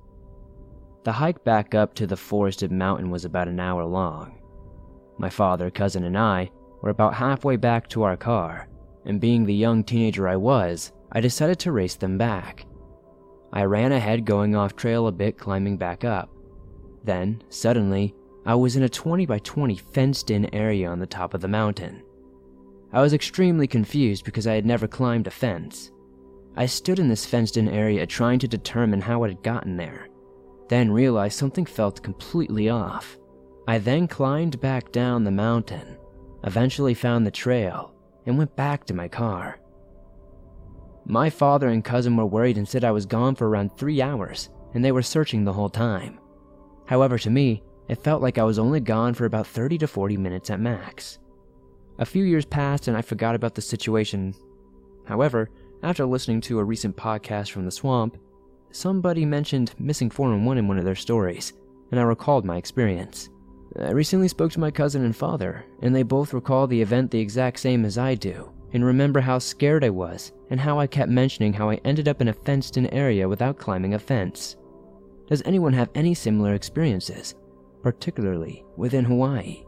The hike back up to the forested mountain was about an hour long. My father, cousin, and I were about halfway back to our car, and being the young teenager I was, I decided to race them back. I ran ahead, going off trail a bit, climbing back up. Then, suddenly, I was in a 20 by 20 fenced in area on the top of the mountain. I was extremely confused because I had never climbed a fence. I stood in this fenced in area trying to determine how it had gotten there, then realized something felt completely off. I then climbed back down the mountain, eventually found the trail, and went back to my car. My father and cousin were worried and said I was gone for around three hours, and they were searching the whole time. However, to me, it felt like I was only gone for about 30 to 40 minutes at max. A few years passed and I forgot about the situation. However, after listening to a recent podcast from the swamp, somebody mentioned missing 411 in one of their stories, and I recalled my experience. I recently spoke to my cousin and father, and they both recall the event the exact same as I do, and remember how scared I was, and how I kept mentioning how I ended up in a fenced in area without climbing a fence. Does anyone have any similar experiences, particularly within Hawaii?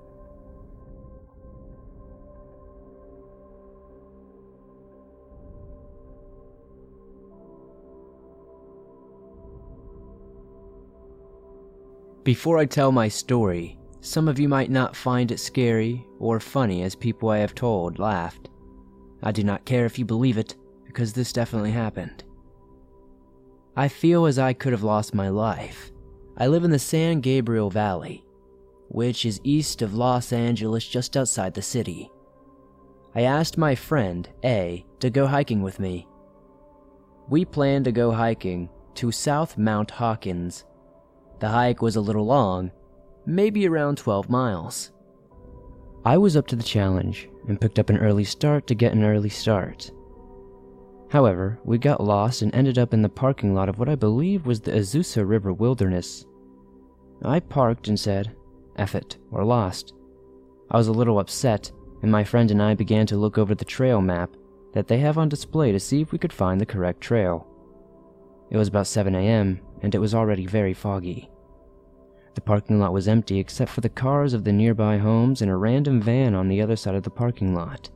Before I tell my story, some of you might not find it scary or funny as people I have told laughed. I do not care if you believe it, because this definitely happened. I feel as I could have lost my life. I live in the San Gabriel Valley, which is east of Los Angeles just outside the city. I asked my friend, A, to go hiking with me. We planned to go hiking to South Mount Hawkins. The hike was a little long, maybe around 12 miles. I was up to the challenge and picked up an early start to get an early start. However, we got lost and ended up in the parking lot of what I believe was the Azusa River Wilderness. I parked and said, F it, we're lost. I was a little upset, and my friend and I began to look over the trail map that they have on display to see if we could find the correct trail. It was about 7 a.m., and it was already very foggy. The parking lot was empty except for the cars of the nearby homes and a random van on the other side of the parking lot.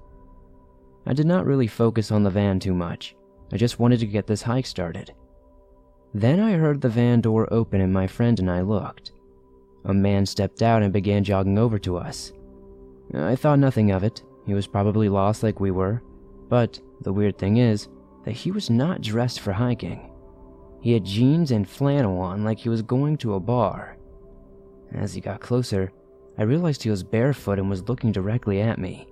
I did not really focus on the van too much. I just wanted to get this hike started. Then I heard the van door open and my friend and I looked. A man stepped out and began jogging over to us. I thought nothing of it. He was probably lost like we were. But the weird thing is that he was not dressed for hiking. He had jeans and flannel on like he was going to a bar. As he got closer, I realized he was barefoot and was looking directly at me.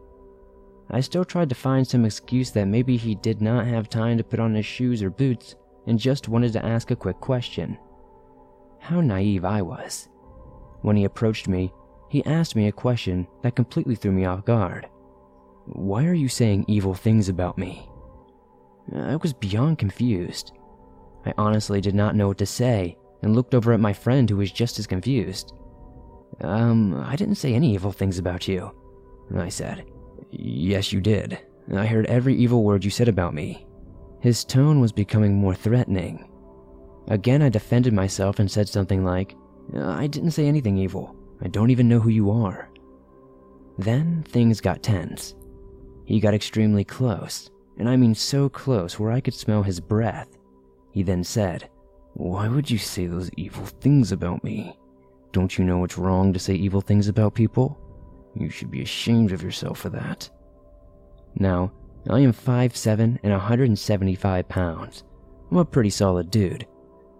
I still tried to find some excuse that maybe he did not have time to put on his shoes or boots and just wanted to ask a quick question. How naive I was. When he approached me, he asked me a question that completely threw me off guard. Why are you saying evil things about me? I was beyond confused. I honestly did not know what to say and looked over at my friend who was just as confused. Um, I didn't say any evil things about you. I said, Yes, you did. I heard every evil word you said about me. His tone was becoming more threatening. Again, I defended myself and said something like, I didn't say anything evil. I don't even know who you are. Then things got tense. He got extremely close, and I mean so close where I could smell his breath. He then said, Why would you say those evil things about me? Don't you know it's wrong to say evil things about people? You should be ashamed of yourself for that. Now, I am 5'7 and 175 pounds. I'm a pretty solid dude,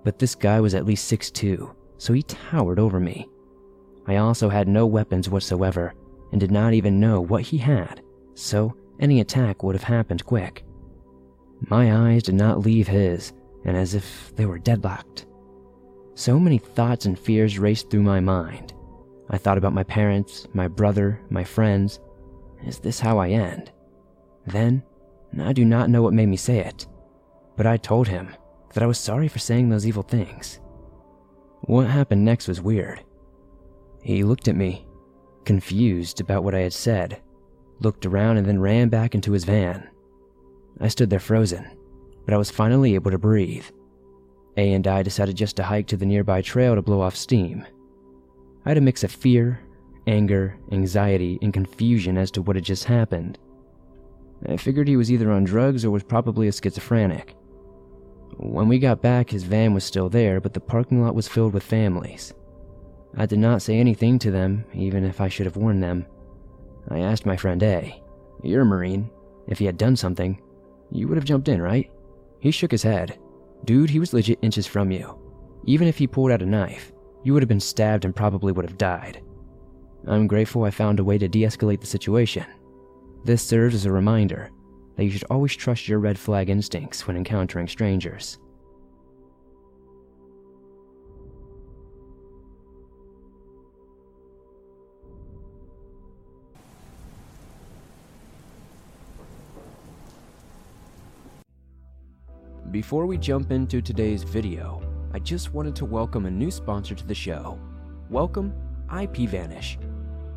but this guy was at least 6'2, so he towered over me. I also had no weapons whatsoever and did not even know what he had, so any attack would have happened quick. My eyes did not leave his, and as if they were deadlocked. So many thoughts and fears raced through my mind. I thought about my parents, my brother, my friends. Is this how I end? Then, I do not know what made me say it, but I told him that I was sorry for saying those evil things. What happened next was weird. He looked at me, confused about what I had said, looked around, and then ran back into his van. I stood there frozen, but I was finally able to breathe. A and I decided just to hike to the nearby trail to blow off steam. I had a mix of fear, anger, anxiety, and confusion as to what had just happened. I figured he was either on drugs or was probably a schizophrenic. When we got back, his van was still there, but the parking lot was filled with families. I did not say anything to them, even if I should have warned them. I asked my friend A, You're a Marine. If he had done something, you would have jumped in, right? He shook his head. Dude, he was legit inches from you. Even if he pulled out a knife, you would have been stabbed and probably would have died. I'm grateful I found a way to de escalate the situation. This serves as a reminder that you should always trust your red flag instincts when encountering strangers. Before we jump into today's video, I just wanted to welcome a new sponsor to the show. Welcome, IPVanish.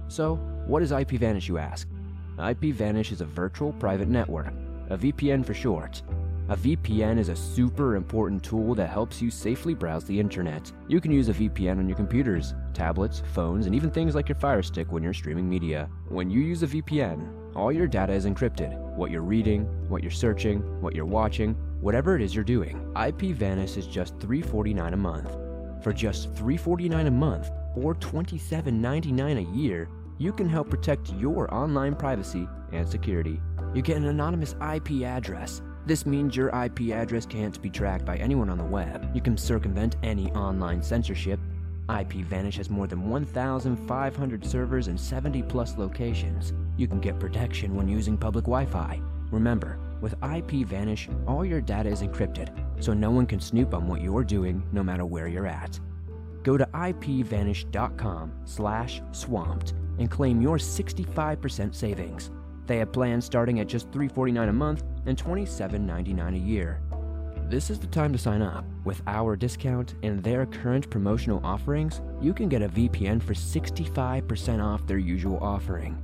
So, what is IPVanish, you ask? IPVanish is a virtual private network, a VPN for short. A VPN is a super important tool that helps you safely browse the internet. You can use a VPN on your computers, tablets, phones, and even things like your Fire Stick when you're streaming media. When you use a VPN, all your data is encrypted. What you're reading, what you're searching, what you're watching, whatever it is you're doing. IP IPVanish is just 349 a month. For just 349 a month or $27.99 a year, you can help protect your online privacy and security. You get an anonymous IP address. This means your IP address can't be tracked by anyone on the web. You can circumvent any online censorship. IPVanish has more than 1,500 servers in 70 plus locations. You can get protection when using public Wi Fi. Remember, with IPVanish, all your data is encrypted, so no one can snoop on what you're doing no matter where you're at. Go to ipvanish.com slash swamped and claim your 65% savings. They have plans starting at just 349 a month and $27.99 a year. This is the time to sign up. With our discount and their current promotional offerings, you can get a VPN for 65% off their usual offering.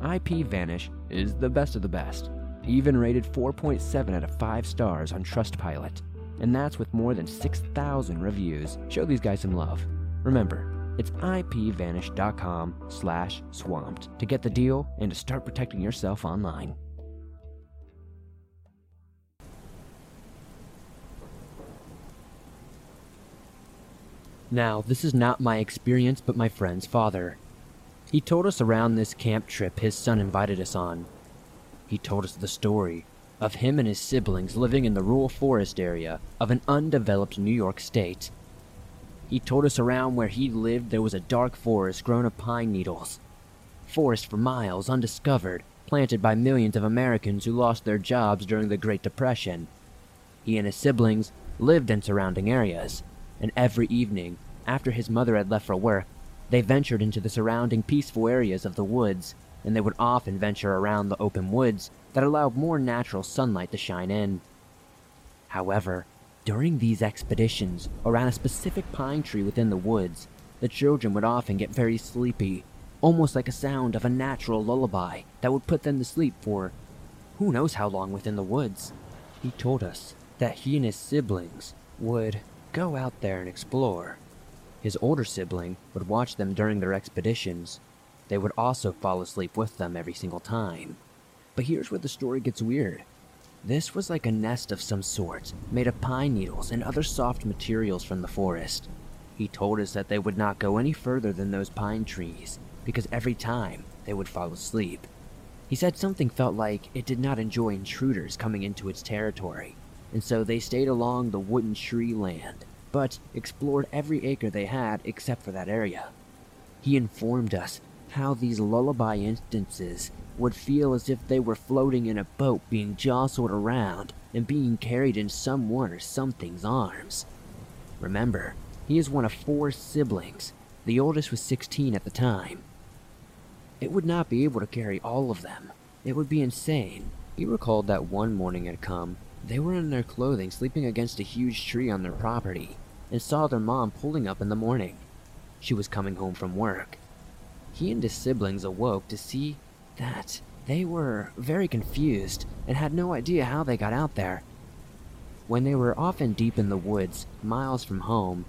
IPVanish is the best of the best, even rated 4.7 out of 5 stars on Trustpilot. And that's with more than 6,000 reviews. Show these guys some love. Remember, it's ipvanish.com slash swamped to get the deal and to start protecting yourself online. Now, this is not my experience, but my friend's father. He told us around this camp trip his son invited us on. He told us the story of him and his siblings living in the rural forest area of an undeveloped New York state. He told us around where he lived there was a dark forest grown of pine needles. Forest for miles, undiscovered, planted by millions of Americans who lost their jobs during the Great Depression. He and his siblings lived in surrounding areas, and every evening, after his mother had left for work, they ventured into the surrounding peaceful areas of the woods, and they would often venture around the open woods that allowed more natural sunlight to shine in. However, during these expeditions, around a specific pine tree within the woods, the children would often get very sleepy, almost like a sound of a natural lullaby that would put them to sleep for who knows how long within the woods. He told us that he and his siblings would go out there and explore. His older sibling would watch them during their expeditions. They would also fall asleep with them every single time. But here's where the story gets weird. This was like a nest of some sort, made of pine needles and other soft materials from the forest. He told us that they would not go any further than those pine trees, because every time they would fall asleep. He said something felt like it did not enjoy intruders coming into its territory, and so they stayed along the wooden tree land, but explored every acre they had except for that area. He informed us how these lullaby instances would feel as if they were floating in a boat being jostled around and being carried in someone or something's arms. Remember, he is one of four siblings. The oldest was 16 at the time. It would not be able to carry all of them. It would be insane. He recalled that one morning had come. They were in their clothing sleeping against a huge tree on their property and saw their mom pulling up in the morning. She was coming home from work. He and his siblings awoke to see that they were very confused and had no idea how they got out there. When they were often deep in the woods, miles from home,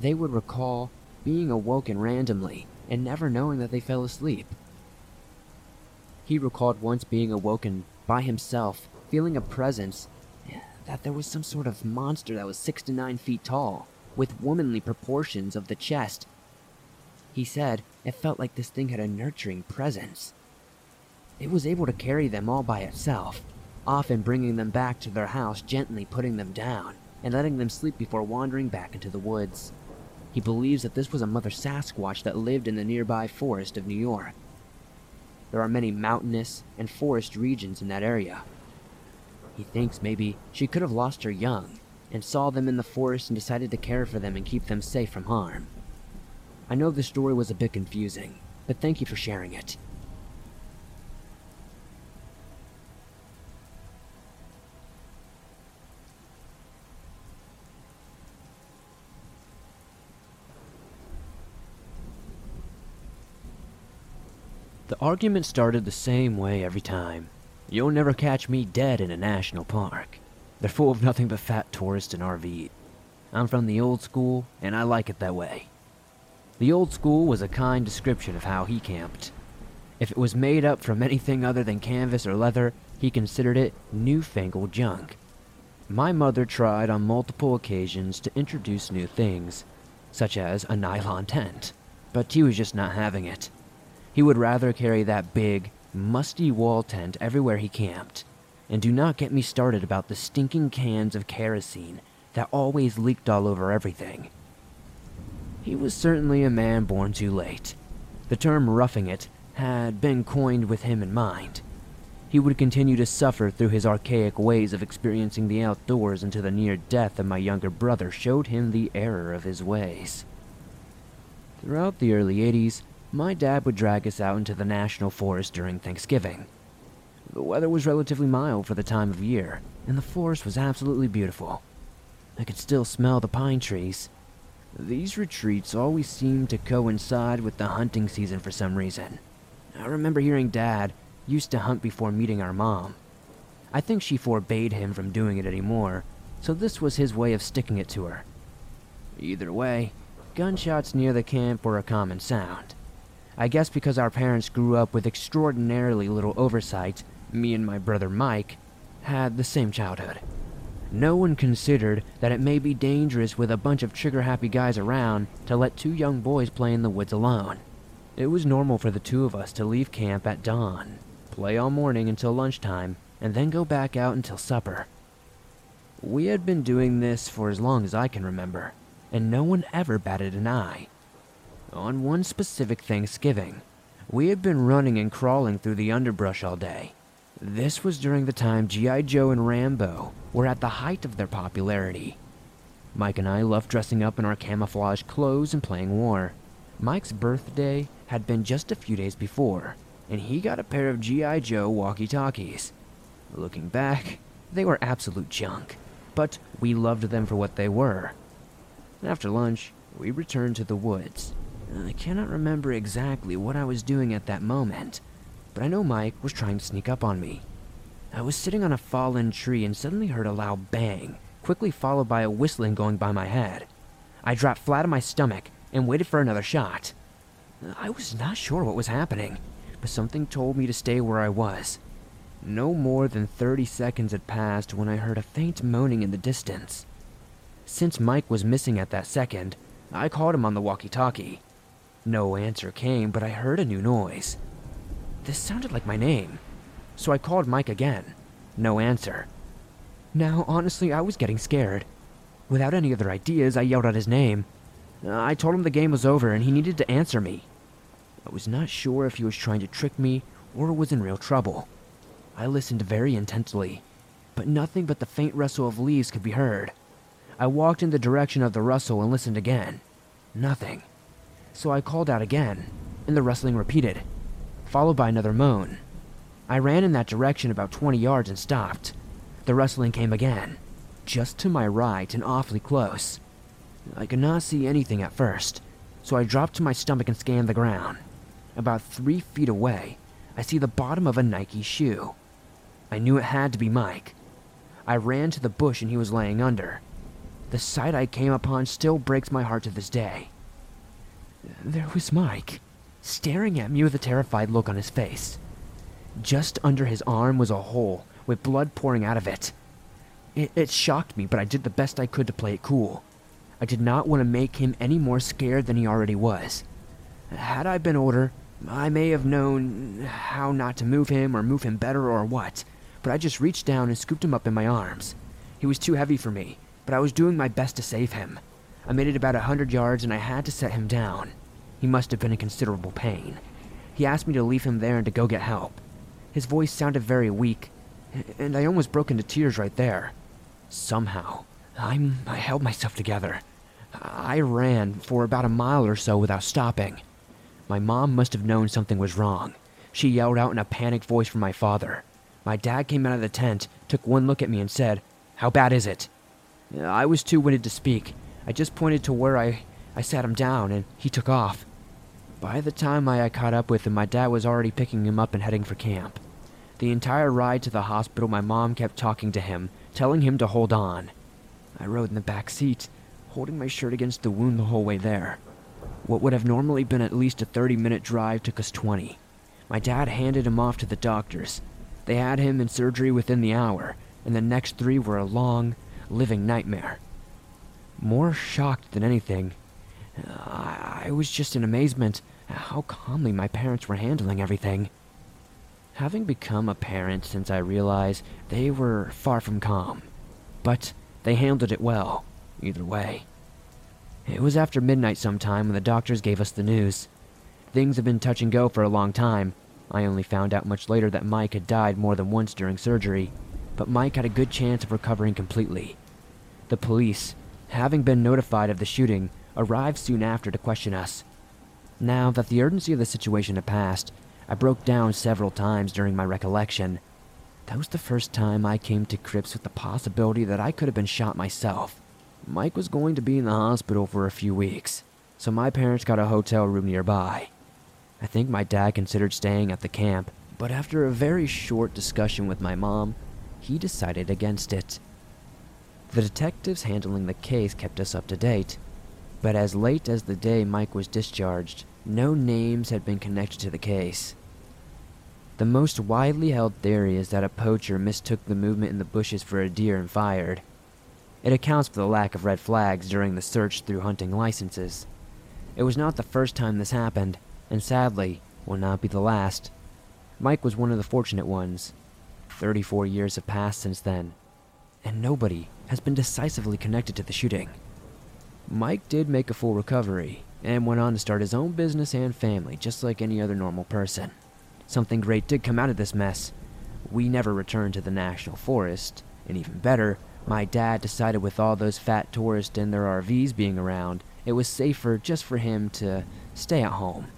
they would recall being awoken randomly and never knowing that they fell asleep. He recalled once being awoken by himself, feeling a presence, that there was some sort of monster that was six to nine feet tall, with womanly proportions of the chest. He said it felt like this thing had a nurturing presence. It was able to carry them all by itself, often bringing them back to their house, gently putting them down, and letting them sleep before wandering back into the woods. He believes that this was a mother Sasquatch that lived in the nearby forest of New York. There are many mountainous and forest regions in that area. He thinks maybe she could have lost her young and saw them in the forest and decided to care for them and keep them safe from harm. I know the story was a bit confusing, but thank you for sharing it. The argument started the same way every time. You'll never catch me dead in a national park. They're full of nothing but fat tourists and RVs. I'm from the old school, and I like it that way. The old school was a kind description of how he camped. If it was made up from anything other than canvas or leather, he considered it newfangled junk. My mother tried on multiple occasions to introduce new things, such as a nylon tent, but he was just not having it. He would rather carry that big, musty wall tent everywhere he camped. And do not get me started about the stinking cans of kerosene that always leaked all over everything. He was certainly a man born too late. The term roughing it had been coined with him in mind. He would continue to suffer through his archaic ways of experiencing the outdoors until the near death of my younger brother showed him the error of his ways. Throughout the early 80s, my dad would drag us out into the national forest during Thanksgiving. The weather was relatively mild for the time of year, and the forest was absolutely beautiful. I could still smell the pine trees. These retreats always seemed to coincide with the hunting season for some reason. I remember hearing Dad used to hunt before meeting our mom. I think she forbade him from doing it anymore, so this was his way of sticking it to her. Either way, gunshots near the camp were a common sound. I guess because our parents grew up with extraordinarily little oversight, me and my brother Mike had the same childhood. No one considered that it may be dangerous with a bunch of trigger happy guys around to let two young boys play in the woods alone. It was normal for the two of us to leave camp at dawn, play all morning until lunchtime, and then go back out until supper. We had been doing this for as long as I can remember, and no one ever batted an eye. On one specific Thanksgiving, we had been running and crawling through the underbrush all day. This was during the time G.I. Joe and Rambo were at the height of their popularity. Mike and I loved dressing up in our camouflage clothes and playing war. Mike's birthday had been just a few days before, and he got a pair of G.I. Joe walkie talkies. Looking back, they were absolute junk, but we loved them for what they were. After lunch, we returned to the woods I cannot remember exactly what I was doing at that moment, but I know Mike was trying to sneak up on me. I was sitting on a fallen tree and suddenly heard a loud bang, quickly followed by a whistling going by my head. I dropped flat on my stomach and waited for another shot. I was not sure what was happening, but something told me to stay where I was. No more than 30 seconds had passed when I heard a faint moaning in the distance. Since Mike was missing at that second, I called him on the walkie talkie. No answer came, but I heard a new noise. This sounded like my name, so I called Mike again. No answer. Now, honestly, I was getting scared. Without any other ideas, I yelled out his name. Uh, I told him the game was over and he needed to answer me. I was not sure if he was trying to trick me or was in real trouble. I listened very intently, but nothing but the faint rustle of leaves could be heard. I walked in the direction of the rustle and listened again. Nothing. So I called out again, and the rustling repeated, followed by another moan. I ran in that direction about 20 yards and stopped. The rustling came again, just to my right and awfully close. I could not see anything at first, so I dropped to my stomach and scanned the ground. About three feet away, I see the bottom of a Nike shoe. I knew it had to be Mike. I ran to the bush and he was laying under. The sight I came upon still breaks my heart to this day. There was Mike, staring at me with a terrified look on his face. Just under his arm was a hole with blood pouring out of it. It, it shocked me, but I did the best I could to play it cool. I did not want to make him any more scared than he already was. Had I been older, I may have known how not to move him or move him better or what, but I just reached down and scooped him up in my arms. He was too heavy for me, but I was doing my best to save him. I made it about a hundred yards and I had to set him down. He must have been in considerable pain. He asked me to leave him there and to go get help. His voice sounded very weak, and I almost broke into tears right there. Somehow, I, I held myself together. I ran for about a mile or so without stopping. My mom must have known something was wrong. She yelled out in a panicked voice for my father. My dad came out of the tent, took one look at me, and said, How bad is it? I was too winded to speak. I just pointed to where I, I sat him down, and he took off. By the time I caught up with him, my dad was already picking him up and heading for camp. The entire ride to the hospital, my mom kept talking to him, telling him to hold on. I rode in the back seat, holding my shirt against the wound the whole way there. What would have normally been at least a 30 minute drive took us 20. My dad handed him off to the doctors. They had him in surgery within the hour, and the next three were a long, living nightmare. More shocked than anything, I was just in amazement how calmly my parents were handling everything. Having become a parent since I realized they were far from calm, but they handled it well, either way. It was after midnight sometime when the doctors gave us the news. Things had been touch and go for a long time. I only found out much later that Mike had died more than once during surgery, but Mike had a good chance of recovering completely. The police, having been notified of the shooting, arrived soon after to question us. Now that the urgency of the situation had passed, I broke down several times during my recollection. That was the first time I came to grips with the possibility that I could have been shot myself. Mike was going to be in the hospital for a few weeks, so my parents got a hotel room nearby. I think my dad considered staying at the camp, but after a very short discussion with my mom, he decided against it. The detectives handling the case kept us up to date, but as late as the day Mike was discharged, no names had been connected to the case. The most widely held theory is that a poacher mistook the movement in the bushes for a deer and fired. It accounts for the lack of red flags during the search through hunting licenses. It was not the first time this happened, and sadly, will not be the last. Mike was one of the fortunate ones. 34 years have passed since then, and nobody has been decisively connected to the shooting. Mike did make a full recovery, and went on to start his own business and family, just like any other normal person. Something great did come out of this mess. We never returned to the National Forest, and even better, my dad decided with all those fat tourists and their RVs being around, it was safer just for him to stay at home.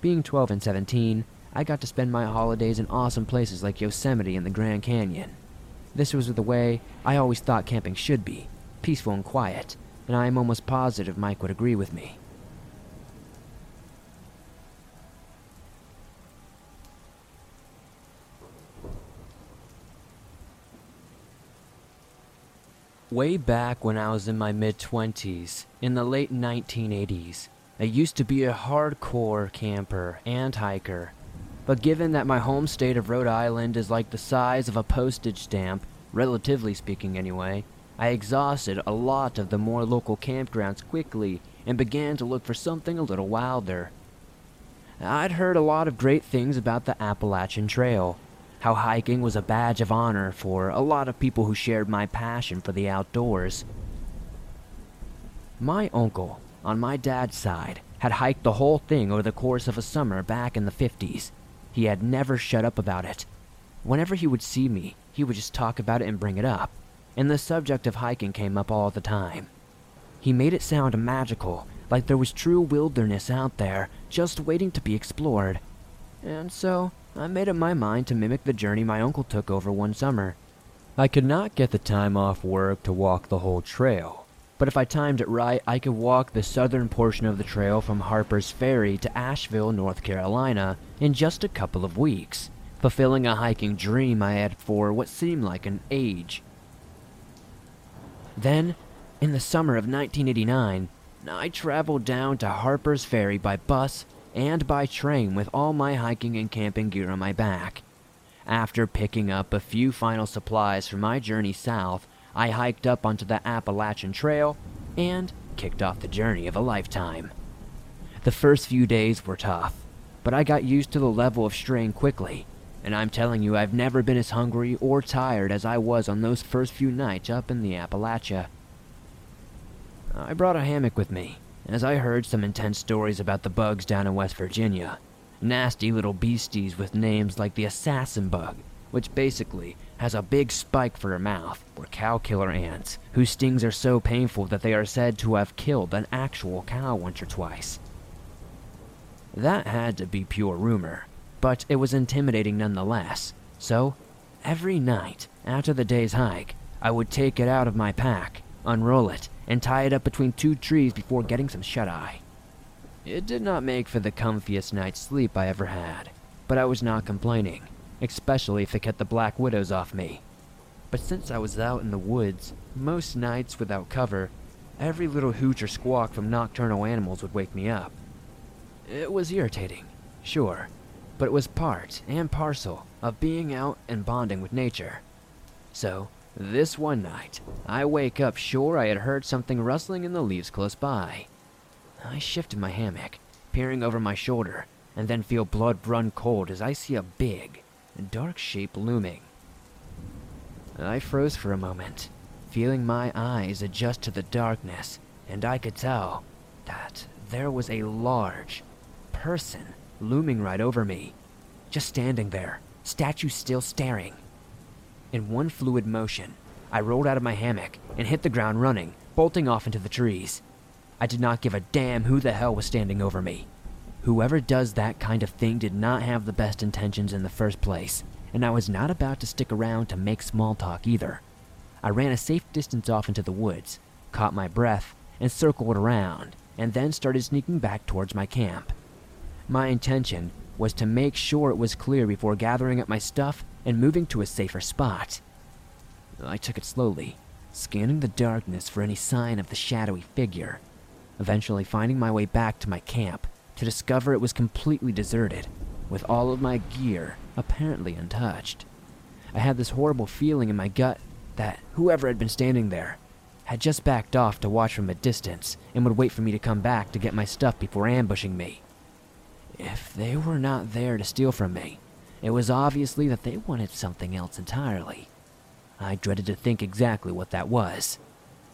Being 12 and 17, I got to spend my holidays in awesome places like Yosemite and the Grand Canyon. This was the way I always thought camping should be peaceful and quiet, and I am almost positive Mike would agree with me. Way back when I was in my mid 20s, in the late 1980s, I used to be a hardcore camper and hiker. but given that my home state of Rhode Island is like the size of a postage stamp, relatively speaking anyway, I exhausted a lot of the more local campgrounds quickly and began to look for something a little wilder. I'd heard a lot of great things about the Appalachian Trail, how hiking was a badge of honor for a lot of people who shared my passion for the outdoors. My uncle, on my dad's side, had hiked the whole thing over the course of a summer back in the 50s. He had never shut up about it. Whenever he would see me, he would just talk about it and bring it up, and the subject of hiking came up all the time. He made it sound magical, like there was true wilderness out there, just waiting to be explored. And so, I made up my mind to mimic the journey my uncle took over one summer. I could not get the time off work to walk the whole trail, but if I timed it right, I could walk the southern portion of the trail from Harper's Ferry to Asheville, North Carolina, in just a couple of weeks, fulfilling a hiking dream I had for what seemed like an age. Then, in the summer of 1989, I traveled down to Harper's Ferry by bus and by train with all my hiking and camping gear on my back. After picking up a few final supplies for my journey south, I hiked up onto the Appalachian Trail and kicked off the journey of a lifetime. The first few days were tough, but I got used to the level of strain quickly, and I'm telling you, I've never been as hungry or tired as I was on those first few nights up in the Appalachia. Uh, I brought a hammock with me, as I heard some intense stories about the bugs down in West Virginia. Nasty little beasties with names like the assassin bug, which basically has a big spike for a mouth, or cow killer ants, whose stings are so painful that they are said to have killed an actual cow once or twice. That had to be pure rumor, but it was intimidating nonetheless. So, every night after the day's hike, I would take it out of my pack, unroll it, and tie it up between two trees before getting some shut eye. It did not make for the comfiest night's sleep I ever had, but I was not complaining, especially if it kept the black widows off me. But since I was out in the woods, most nights without cover, every little hoot or squawk from nocturnal animals would wake me up. It was irritating, sure, but it was part and parcel of being out and bonding with nature. So, this one night, I wake up sure I had heard something rustling in the leaves close by. I shifted my hammock, peering over my shoulder, and then feel blood run cold as I see a big, dark shape looming. I froze for a moment, feeling my eyes adjust to the darkness, and I could tell that there was a large person looming right over me, just standing there, statue still staring. In one fluid motion, I rolled out of my hammock and hit the ground running, bolting off into the trees. I did not give a damn who the hell was standing over me. Whoever does that kind of thing did not have the best intentions in the first place, and I was not about to stick around to make small talk either. I ran a safe distance off into the woods, caught my breath, and circled around, and then started sneaking back towards my camp. My intention was to make sure it was clear before gathering up my stuff and moving to a safer spot. I took it slowly, scanning the darkness for any sign of the shadowy figure, eventually finding my way back to my camp to discover it was completely deserted, with all of my gear apparently untouched. I had this horrible feeling in my gut that whoever had been standing there had just backed off to watch from a distance and would wait for me to come back to get my stuff before ambushing me. If they were not there to steal from me, it was obviously that they wanted something else entirely. I dreaded to think exactly what that was.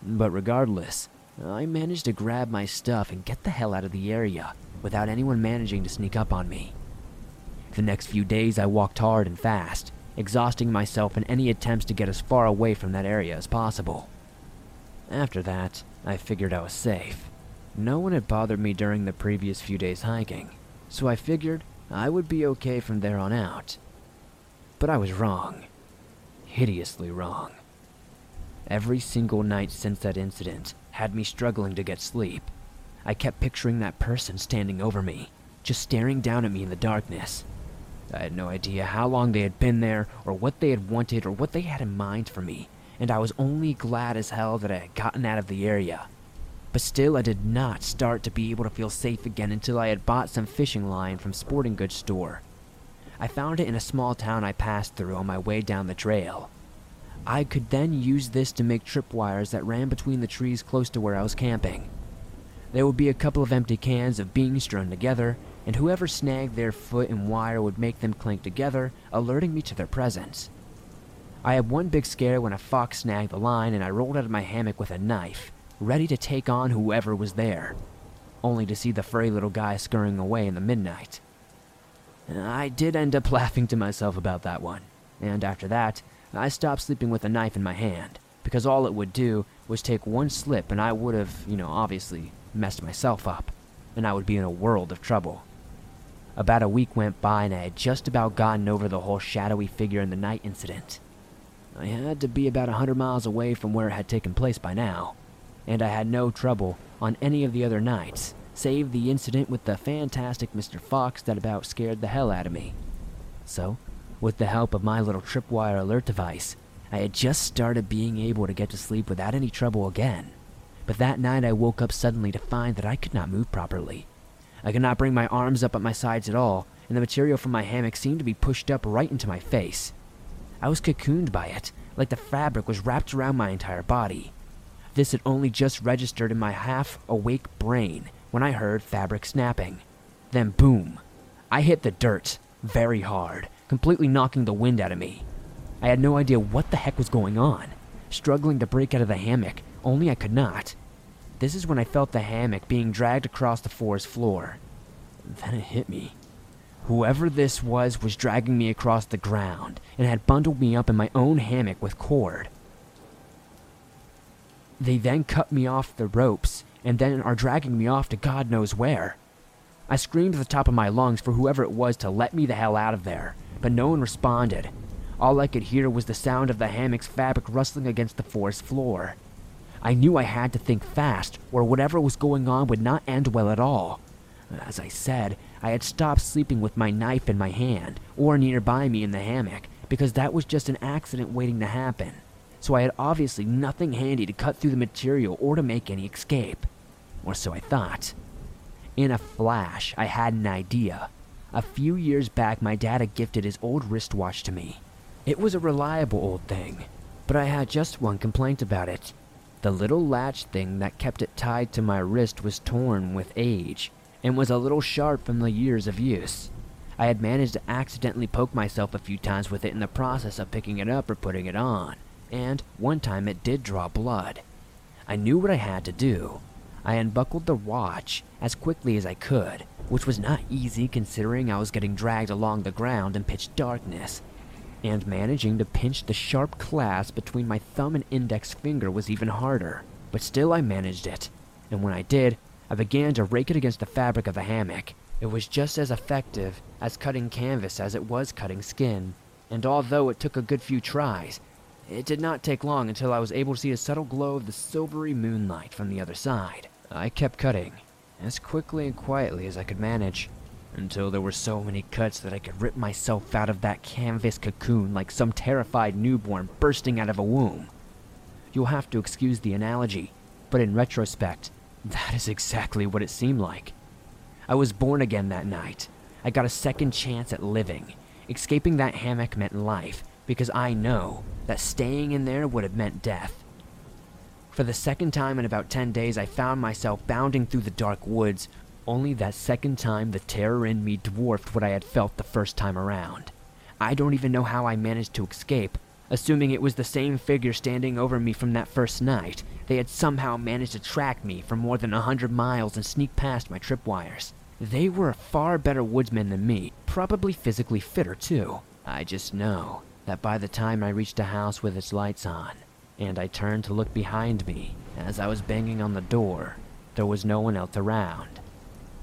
But regardless, I managed to grab my stuff and get the hell out of the area without anyone managing to sneak up on me. The next few days I walked hard and fast, exhausting myself in any attempts to get as far away from that area as possible. After that, I figured I was safe. No one had bothered me during the previous few days hiking, so I figured I would be okay from there on out. But I was wrong. Hideously wrong. Every single night since that incident had me struggling to get sleep. I kept picturing that person standing over me, just staring down at me in the darkness. I had no idea how long they had been there, or what they had wanted, or what they had in mind for me, and I was only glad as hell that I had gotten out of the area. But still, I did not start to be able to feel safe again until I had bought some fishing line from sporting goods store. I found it in a small town I passed through on my way down the trail. I could then use this to make tripwires that ran between the trees close to where I was camping. There would be a couple of empty cans of beans strewn together, and whoever snagged their foot in wire would make them clink together, alerting me to their presence. I had one big scare when a fox snagged the line and I rolled out of my hammock with a knife, ready to take on whoever was there, only to see the furry little guy scurrying away in the midnight. I did end up laughing to myself about that one, and after that, I stopped sleeping with a knife in my hand, because all it would do was take one slip and I would have, you know, obviously messed myself up, and I would be in a world of trouble. About a week went by and I had just about gotten over the whole shadowy figure in the night incident. I had to be about a hundred miles away from where it had taken place by now, and I had no trouble on any of the other nights, save the incident with the fantastic Mr. Fox that about scared the hell out of me. So, with the help of my little tripwire alert device, I had just started being able to get to sleep without any trouble again. But that night I woke up suddenly to find that I could not move properly. I could not bring my arms up at my sides at all, and the material from my hammock seemed to be pushed up right into my face. I was cocooned by it, like the fabric was wrapped around my entire body. This had only just registered in my half awake brain when I heard fabric snapping. Then, boom, I hit the dirt very hard, completely knocking the wind out of me. I had no idea what the heck was going on, struggling to break out of the hammock, only I could not. This is when I felt the hammock being dragged across the forest floor. Then it hit me. Whoever this was was dragging me across the ground and had bundled me up in my own hammock with cord. They then cut me off the ropes and then are dragging me off to God knows where. I screamed at the top of my lungs for whoever it was to let me the hell out of there, but no one responded. All I could hear was the sound of the hammock's fabric rustling against the forest floor. I knew I had to think fast, or whatever was going on would not end well at all. As I said, I had stopped sleeping with my knife in my hand, or nearby me in the hammock, because that was just an accident waiting to happen. So I had obviously nothing handy to cut through the material or to make any escape. Or so I thought. In a flash, I had an idea. A few years back, my dad had gifted his old wristwatch to me. It was a reliable old thing, but I had just one complaint about it. The little latch thing that kept it tied to my wrist was torn with age and was a little sharp from the years of use. I had managed to accidentally poke myself a few times with it in the process of picking it up or putting it on, and one time it did draw blood. I knew what I had to do. I unbuckled the watch as quickly as I could, which was not easy considering I was getting dragged along the ground in pitch darkness. And managing to pinch the sharp clasp between my thumb and index finger was even harder, but still I managed it. And when I did, I began to rake it against the fabric of the hammock. It was just as effective as cutting canvas as it was cutting skin, and although it took a good few tries, it did not take long until I was able to see a subtle glow of the silvery moonlight from the other side. I kept cutting, as quickly and quietly as I could manage, until there were so many cuts that I could rip myself out of that canvas cocoon like some terrified newborn bursting out of a womb. You'll have to excuse the analogy, but in retrospect, that is exactly what it seemed like. I was born again that night. I got a second chance at living. Escaping that hammock meant life, because I know that staying in there would have meant death. For the second time in about 10 days, I found myself bounding through the dark woods, only that second time the terror in me dwarfed what I had felt the first time around. I don't even know how I managed to escape, assuming it was the same figure standing over me from that first night. They had somehow managed to track me for more than a hundred miles and sneak past my tripwires. They were far better woodsmen than me, probably physically fitter too. I just know that by the time I reached a house with its lights on, and I turned to look behind me as I was banging on the door, there was no one else around.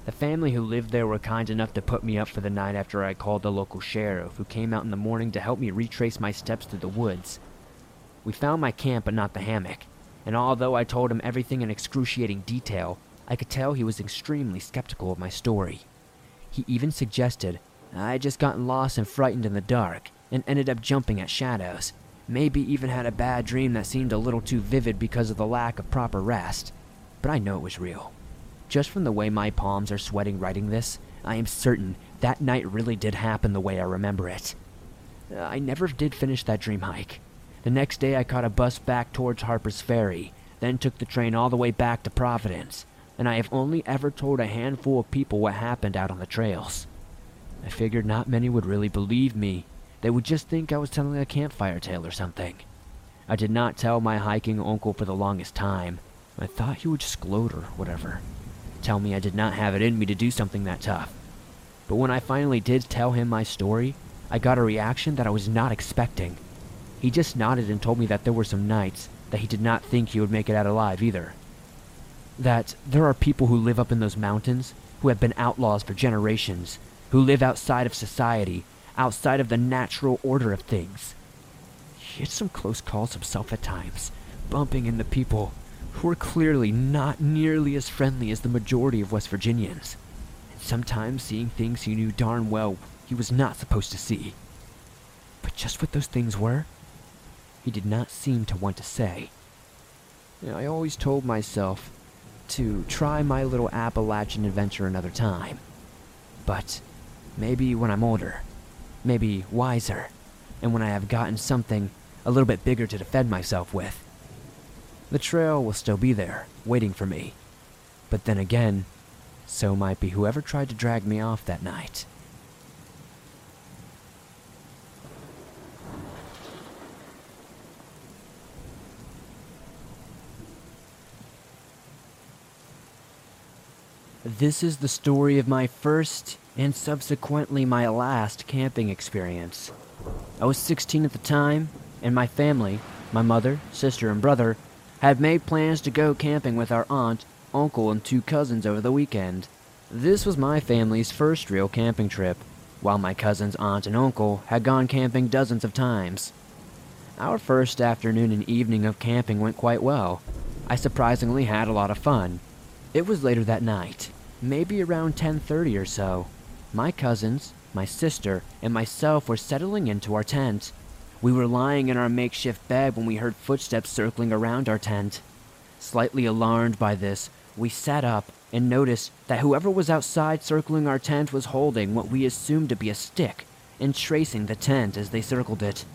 The family who lived there were kind enough to put me up for the night after I called the local sheriff, who came out in the morning to help me retrace my steps through the woods. We found my camp but not the hammock, and although I told him everything in excruciating detail, I could tell he was extremely skeptical of my story. He even suggested I had just gotten lost and frightened in the dark, and ended up jumping at shadows. Maybe even had a bad dream that seemed a little too vivid because of the lack of proper rest. But I know it was real. just from the way my palms are sweating writing this, I am certain that night really did happen the way I remember it. Uh, I never did finish that dream hike. The next day, I caught a bus back towards Harper's Ferry, then took the train all the way back to Providence, and I have only ever told a handful of people what happened out on the trails. I figured not many would really believe me. They would just think I was telling a campfire tale or something. I did not tell my hiking uncle for the longest time. I thought he would just gloat or whatever. Tell me I did not have it in me to do something that tough. But when I finally did tell him my story, I got a reaction that I was not expecting. He just nodded and told me that there were some nights that he did not think he would make it out alive either. That there are people who live up in those mountains who have been outlaws for generations, who live outside of society, outside of the natural order of things. He had some close calls himself at times, bumping into people who were clearly not nearly as friendly as the majority of West Virginians, and sometimes seeing things he knew darn well he was not supposed to see. But just what those things were, he did not seem to want to say. I always told myself to try my little Appalachian adventure another time. But maybe when I'm older, maybe wiser, and when I have gotten something a little bit bigger to defend myself with. The trail will still be there, waiting for me. But then again, so might be whoever tried to drag me off that night. This is the story of my first and subsequently my last camping experience. I was 16 at the time, and my family, my mother, sister, and brother, had made plans to go camping with our aunt, uncle, and two cousins over the weekend. This was my family's first real camping trip, while my cousin's aunt and uncle had gone camping dozens of times. Our first afternoon and evening of camping went quite well. I surprisingly had a lot of fun. It was later that night, maybe around 10:30 or so. My cousins, my sister, and myself were settling into our tent. We were lying in our makeshift bed when we heard footsteps circling around our tent. Slightly alarmed by this, we sat up and noticed that whoever was outside circling our tent was holding what we assumed to be a stick and tracing the tent as they circled it.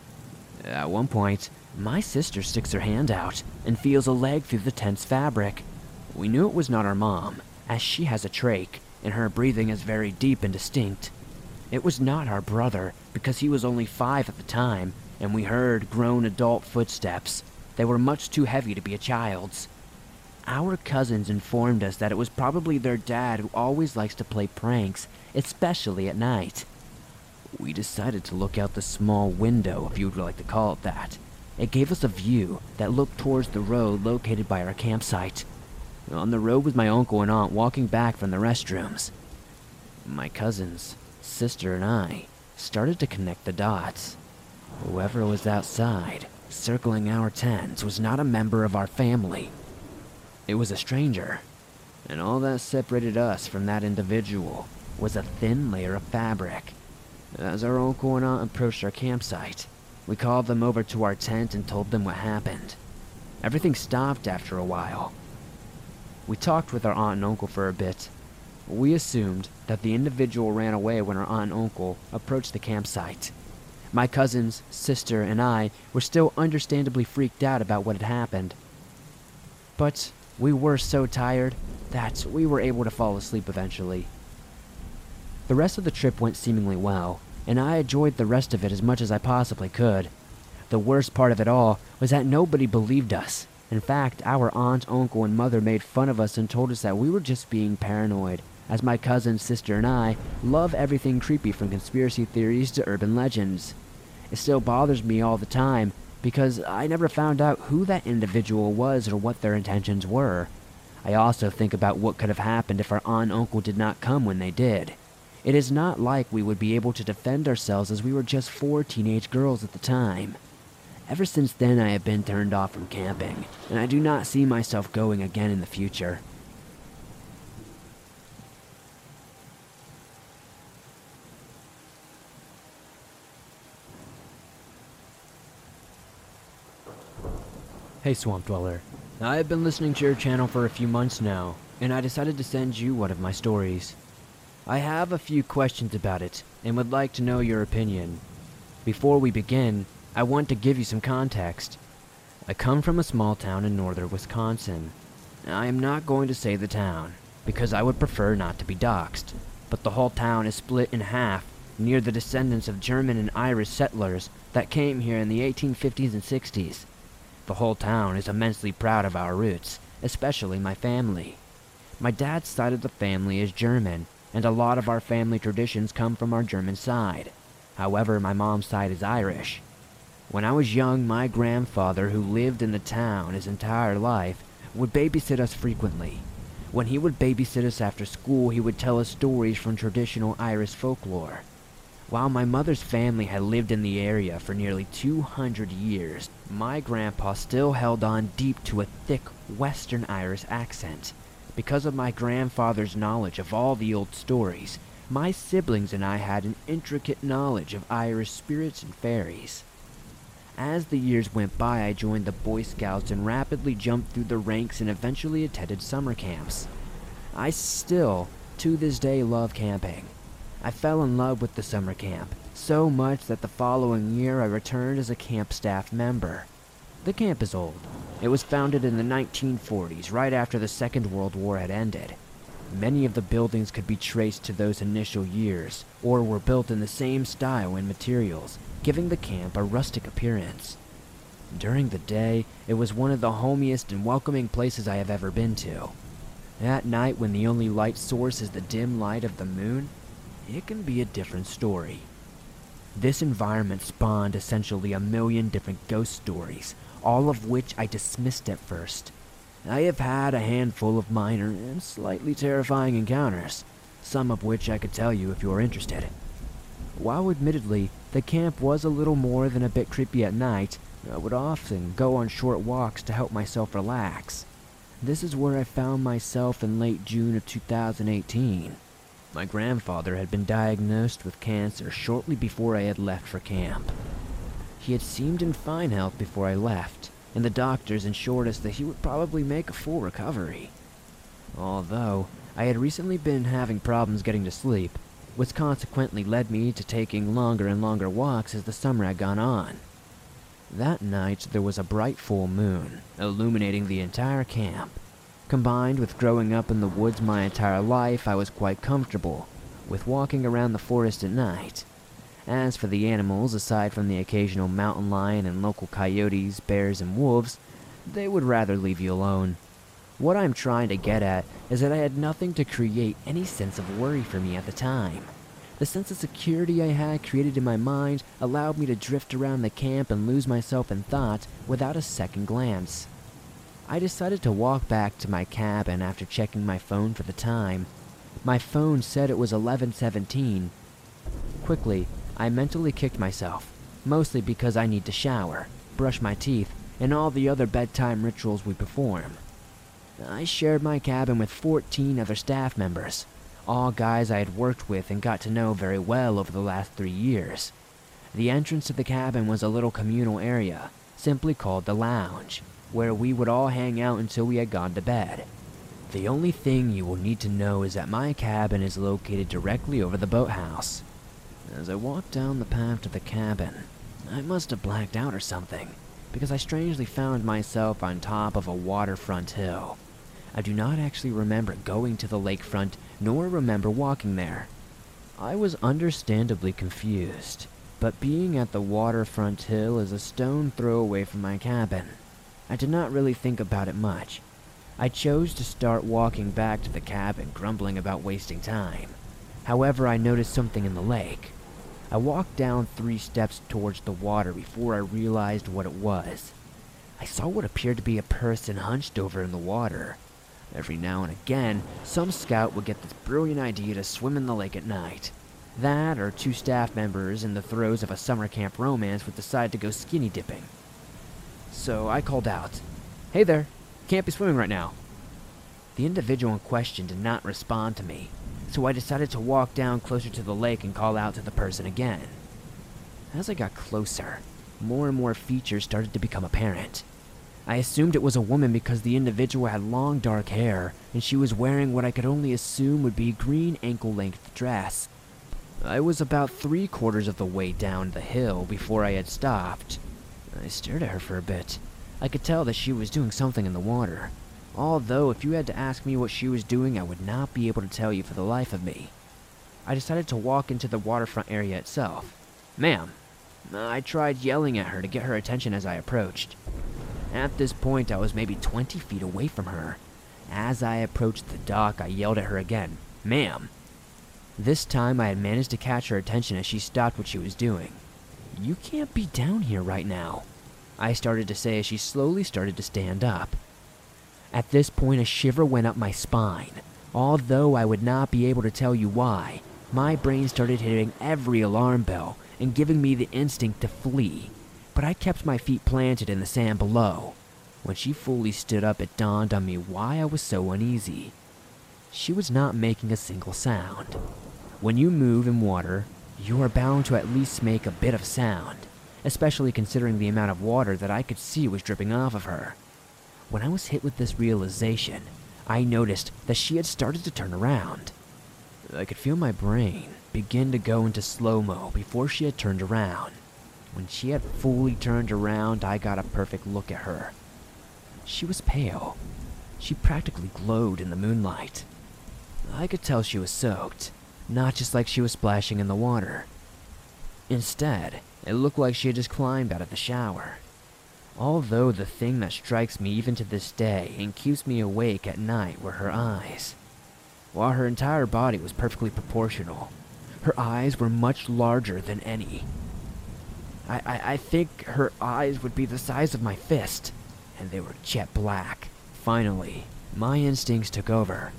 At one point, my sister sticks her hand out and feels a leg through the tent's fabric. We knew it was not our mom, as she has a trach, and her breathing is very deep and distinct. It was not our brother, because he was only five at the time, and we heard grown adult footsteps. They were much too heavy to be a child's. Our cousins informed us that it was probably their dad who always likes to play pranks, especially at night. We decided to look out the small window, if you would like to call it that. It gave us a view that looked towards the road located by our campsite. On the road with my uncle and aunt walking back from the restrooms. My cousins, sister, and I started to connect the dots. Whoever was outside, circling our tents, was not a member of our family. It was a stranger, and all that separated us from that individual was a thin layer of fabric. As our uncle and aunt approached our campsite, we called them over to our tent and told them what happened. Everything stopped after a while, we talked with our aunt and uncle for a bit. We assumed that the individual ran away when our aunt and uncle approached the campsite. My cousins, sister, and I were still understandably freaked out about what had happened. But we were so tired that we were able to fall asleep eventually. The rest of the trip went seemingly well, and I enjoyed the rest of it as much as I possibly could. The worst part of it all was that nobody believed us. In fact, our aunt, uncle, and mother made fun of us and told us that we were just being paranoid, as my cousin, sister, and I love everything creepy from conspiracy theories to urban legends. It still bothers me all the time because I never found out who that individual was or what their intentions were. I also think about what could have happened if our aunt and uncle did not come when they did. It is not like we would be able to defend ourselves as we were just four teenage girls at the time. Ever since then, I have been turned off from camping, and I do not see myself going again in the future. Hey, Swamp Dweller. I have been listening to your channel for a few months now. and I decided to send you one of my stories. I have a few questions about it and would like to know your opinion. Before we begin, I want to give you some context. I come from a small town in northern Wisconsin. I am not going to say the town, because I would prefer not to be doxxed, but the whole town is split in half near the descendants of German and Irish settlers that came here in the 1850s and 60s. The whole town is immensely proud of our roots, especially my family. My dad's side of the family is German, and a lot of our family traditions come from our German side. However, my mom's side is Irish. When I was young, my grandfather, who lived in the town his entire life, would babysit us frequently. When he would babysit us after school, he would tell us stories from traditional Irish folklore. While my mother's family had lived in the area for nearly 200 years, my grandpa still held on deep to a thick Western Irish accent. Because of my grandfather's knowledge of all the old stories, my siblings and I had an intricate knowledge of Irish spirits and fairies. As the years went by, I joined the Boy Scouts and rapidly jumped through the ranks and eventually attended summer camps. I still, to this day, love camping. I fell in love with the summer camp, so much that the following year I returned as a camp staff member. The camp is old. It was founded in the 1940s, right after the Second World War had ended. Many of the buildings could be traced to those initial years, or were built in the same style and materials, giving the camp a rustic appearance. During the day, it was one of the homiest and welcoming places I have ever been to. At night, when the only light source is the dim light of the moon, it can be a different story. This environment spawned essentially a million different ghost stories, all of which I dismissed at first. I have had a handful of minor and slightly terrifying encounters, some of which I could tell you if you are interested. While admittedly, the camp was a little more than a bit creepy at night, I would often go on short walks to help myself relax. This is where I found myself in late June of 2018. My grandfather had been diagnosed with cancer shortly before I had left for camp. He had seemed in fine health before I left, and the doctors assured us that he would probably make a full recovery. Although, I had recently been having problems getting to sleep, which consequently led me to taking longer and longer walks as the summer had gone on. That night there was a bright full moon, illuminating the entire camp. Combined with growing up in the woods my entire life, I was quite comfortable with walking around the forest at night. As for the animals, aside from the occasional mountain lion and local coyotes, bears, and wolves, they would rather leave you alone. What I'm trying to get at is that I had nothing to create any sense of worry for me at the time. The sense of security I had created in my mind allowed me to drift around the camp and lose myself in thought without a second glance. I decided to walk back to my cabin after checking my phone for the time. My phone said it was 11:17. Quickly, I mentally kicked myself, mostly because I need to shower, brush my teeth, and all the other bedtime rituals we perform. I shared my cabin with 14 other staff members, all guys I had worked with and got to know very well over the last three years. The entrance to the cabin was a little communal area, simply called the lounge, where we would all hang out until we had gone to bed. The only thing you will need to know is that my cabin is located directly over the boathouse. As I walked down the path to the cabin, I must have blacked out or something, because I strangely found myself on top of a waterfront hill. I do not actually remember going to the lakefront, nor remember walking there. I was understandably confused, but being at the waterfront hill is a stone throw away from my cabin. I did not really think about it much. I chose to start walking back to the cabin, grumbling about wasting time. However, I noticed something in the lake. I walked down three steps towards the water before I realized what it was. I saw what appeared to be a person hunched over in the water. Every now and again, some scout would get this brilliant idea to swim in the lake at night. That, or two staff members in the throes of a summer camp romance would decide to go skinny dipping. So I called out, Hey there, can't be swimming right now. The individual in question did not respond to me, so I decided to walk down closer to the lake and call out to the person again. As I got closer, more and more features started to become apparent. I assumed it was a woman because the individual had long dark hair and she was wearing what I could only assume would be a green ankle length dress. I was about three quarters of the way down the hill before I had stopped. I stared at her for a bit. I could tell that she was doing something in the water. Although, if you had to ask me what she was doing, I would not be able to tell you for the life of me. I decided to walk into the waterfront area itself. Ma'am, I tried yelling at her to get her attention as I approached. At this point, I was maybe 20 feet away from her. As I approached the dock, I yelled at her again, Ma'am. This time, I had managed to catch her attention as she stopped what she was doing. You can't be down here right now, I started to say as she slowly started to stand up. At this point, a shiver went up my spine. Although I would not be able to tell you why, my brain started hitting every alarm bell and giving me the instinct to flee. But I kept my feet planted in the sand below. When she fully stood up, it dawned on me why I was so uneasy. She was not making a single sound. When you move in water, you are bound to at least make a bit of sound, especially considering the amount of water that I could see was dripping off of her. When I was hit with this realization, I noticed that she had started to turn around. I could feel my brain begin to go into slow mo before she had turned around. When she had fully turned around, I got a perfect look at her. She was pale. She practically glowed in the moonlight. I could tell she was soaked, not just like she was splashing in the water. Instead, it looked like she had just climbed out of the shower. Although the thing that strikes me even to this day and keeps me awake at night were her eyes. While her entire body was perfectly proportional, her eyes were much larger than any. I, I, I think her eyes would be the size of my fist, and they were jet black. Finally, my instincts took over,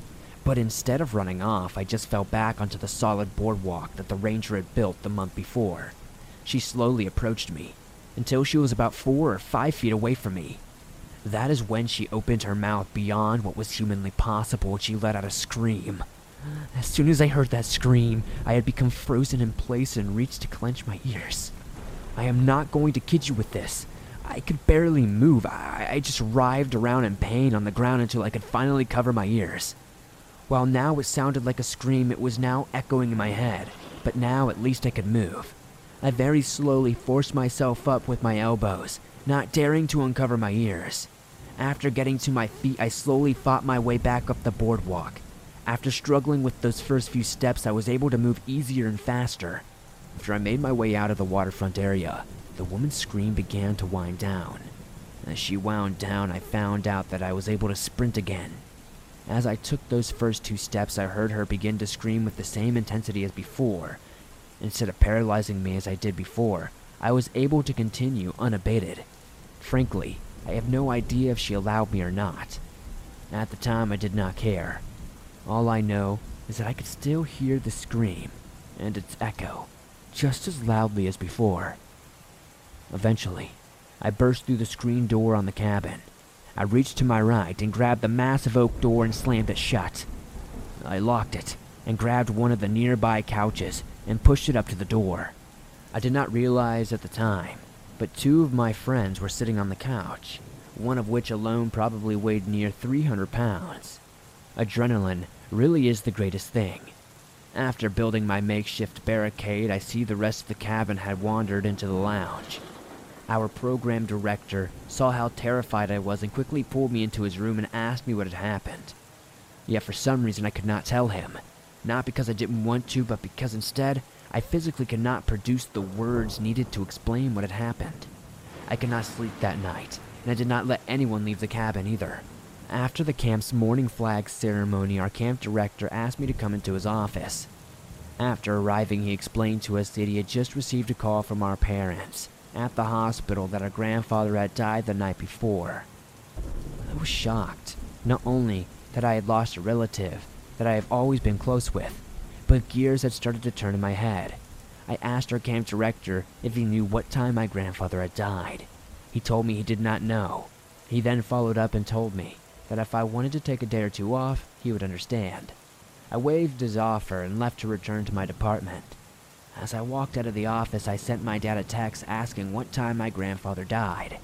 but instead of running off, I just fell back onto the solid boardwalk that the ranger had built the month before. She slowly approached me, until she was about four or five feet away from me. That is when she opened her mouth beyond what was humanly possible and she let out a scream. As soon as I heard that scream, I had become frozen in place and reached to clench my ears. I am not going to kid you with this. I could barely move. I, I just writhed around in pain on the ground until I could finally cover my ears. While now it sounded like a scream, it was now echoing in my head, but now at least I could move. I very slowly forced myself up with my elbows, not daring to uncover my ears. After getting to my feet, I slowly fought my way back up the boardwalk. After struggling with those first few steps, I was able to move easier and faster. After I made my way out of the waterfront area, the woman's scream began to wind down. As she wound down, I found out that I was able to sprint again. As I took those first two steps, I heard her begin to scream with the same intensity as before, Instead of paralyzing me as I did before, I was able to continue unabated. Frankly, I have no idea if she allowed me or not. At the time, I did not care. All I know is that I could still hear the scream and its echo just as loudly as before. Eventually, I burst through the screen door on the cabin. I reached to my right and grabbed the massive oak door and slammed it shut. I locked it and grabbed one of the nearby couches and pushed it up to the door. I did not realize at the time, but two of my friends were sitting on the couch, one of which alone probably weighed near 300 pounds. Adrenaline really is the greatest thing. After building my makeshift barricade, I see the rest of the cabin had wandered into the lounge. Our program director saw how terrified I was and quickly pulled me into his room and asked me what had happened. Yet for some reason I could not tell him, not because I didn't want to, but because instead, I physically could not produce the words needed to explain what had happened. I could not sleep that night, and I did not let anyone leave the cabin either. After the camp's morning flag ceremony, our camp director asked me to come into his office. After arriving, he explained to us that he had just received a call from our parents at the hospital that our grandfather had died the night before. I was shocked, not only that I had lost a relative, that I have always been close with, but gears had started to turn in my head. I asked our camp director if he knew what time my grandfather had died. He told me he did not know. He then followed up and told me that if I wanted to take a day or two off, he would understand. I waived his offer and left to return to my department. As I walked out of the office, I sent my dad a text asking what time my grandfather died.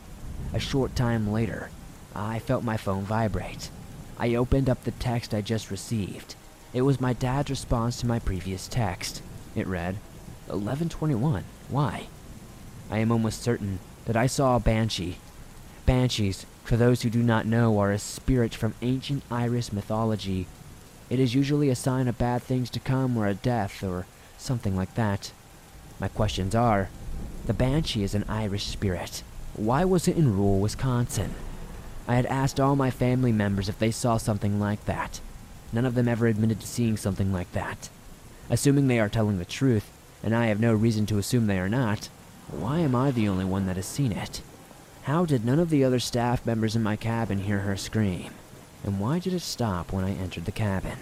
A short time later, I felt my phone vibrate. I opened up the text I just received. It was my dad's response to my previous text. It read, 1121. Why? I am almost certain that I saw a banshee. Banshees, for those who do not know, are a spirit from ancient Irish mythology. It is usually a sign of bad things to come or a death or something like that. My questions are the banshee is an Irish spirit. Why was it in rural Wisconsin? I had asked all my family members if they saw something like that. None of them ever admitted to seeing something like that. Assuming they are telling the truth, and I have no reason to assume they are not, why am I the only one that has seen it? How did none of the other staff members in my cabin hear her scream? And why did it stop when I entered the cabin?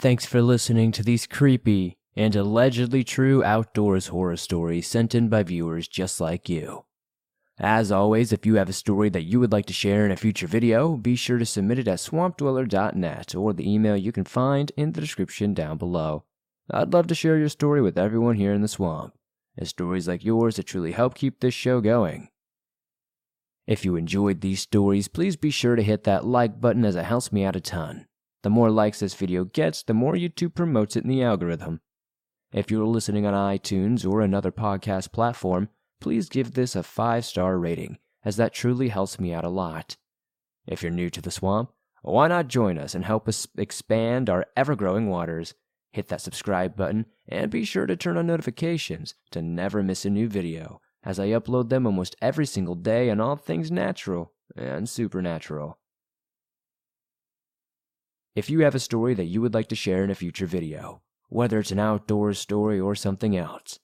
Thanks for listening to these creepy and allegedly true outdoors horror stories sent in by viewers just like you. As always, if you have a story that you would like to share in a future video, be sure to submit it at swampdweller.net or the email you can find in the description down below. I'd love to share your story with everyone here in the swamp, It's stories like yours that truly help keep this show going. If you enjoyed these stories, please be sure to hit that like button as it helps me out a ton. The more likes this video gets, the more YouTube promotes it in the algorithm. If you're listening on iTunes or another podcast platform, please give this a 5 star rating, as that truly helps me out a lot. If you're new to the swamp, why not join us and help us expand our ever growing waters? Hit that subscribe button and be sure to turn on notifications to never miss a new video, as I upload them almost every single day on all things natural and supernatural. If you have a story that you would like to share in a future video, whether it's an outdoors story or something else,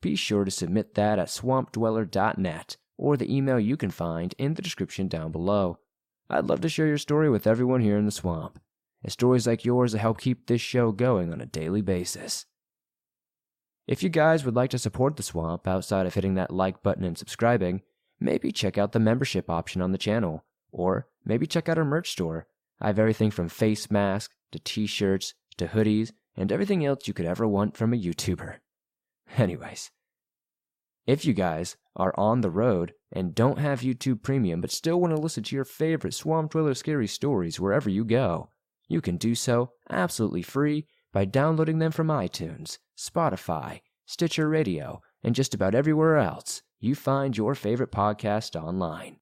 be sure to submit that at swampdweller.net or the email you can find in the description down below. I'd love to share your story with everyone here in the swamp. And stories like yours help keep this show going on a daily basis. If you guys would like to support the swamp outside of hitting that like button and subscribing, maybe check out the membership option on the channel, or maybe check out our merch store I have everything from face masks to t shirts to hoodies and everything else you could ever want from a YouTuber. Anyways, if you guys are on the road and don't have YouTube Premium but still want to listen to your favorite Swamp Dweller scary stories wherever you go, you can do so absolutely free by downloading them from iTunes, Spotify, Stitcher Radio, and just about everywhere else you find your favorite podcast online.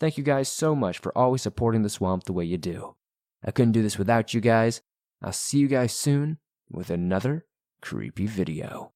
Thank you guys so much for always supporting the swamp the way you do. I couldn't do this without you guys. I'll see you guys soon with another creepy video.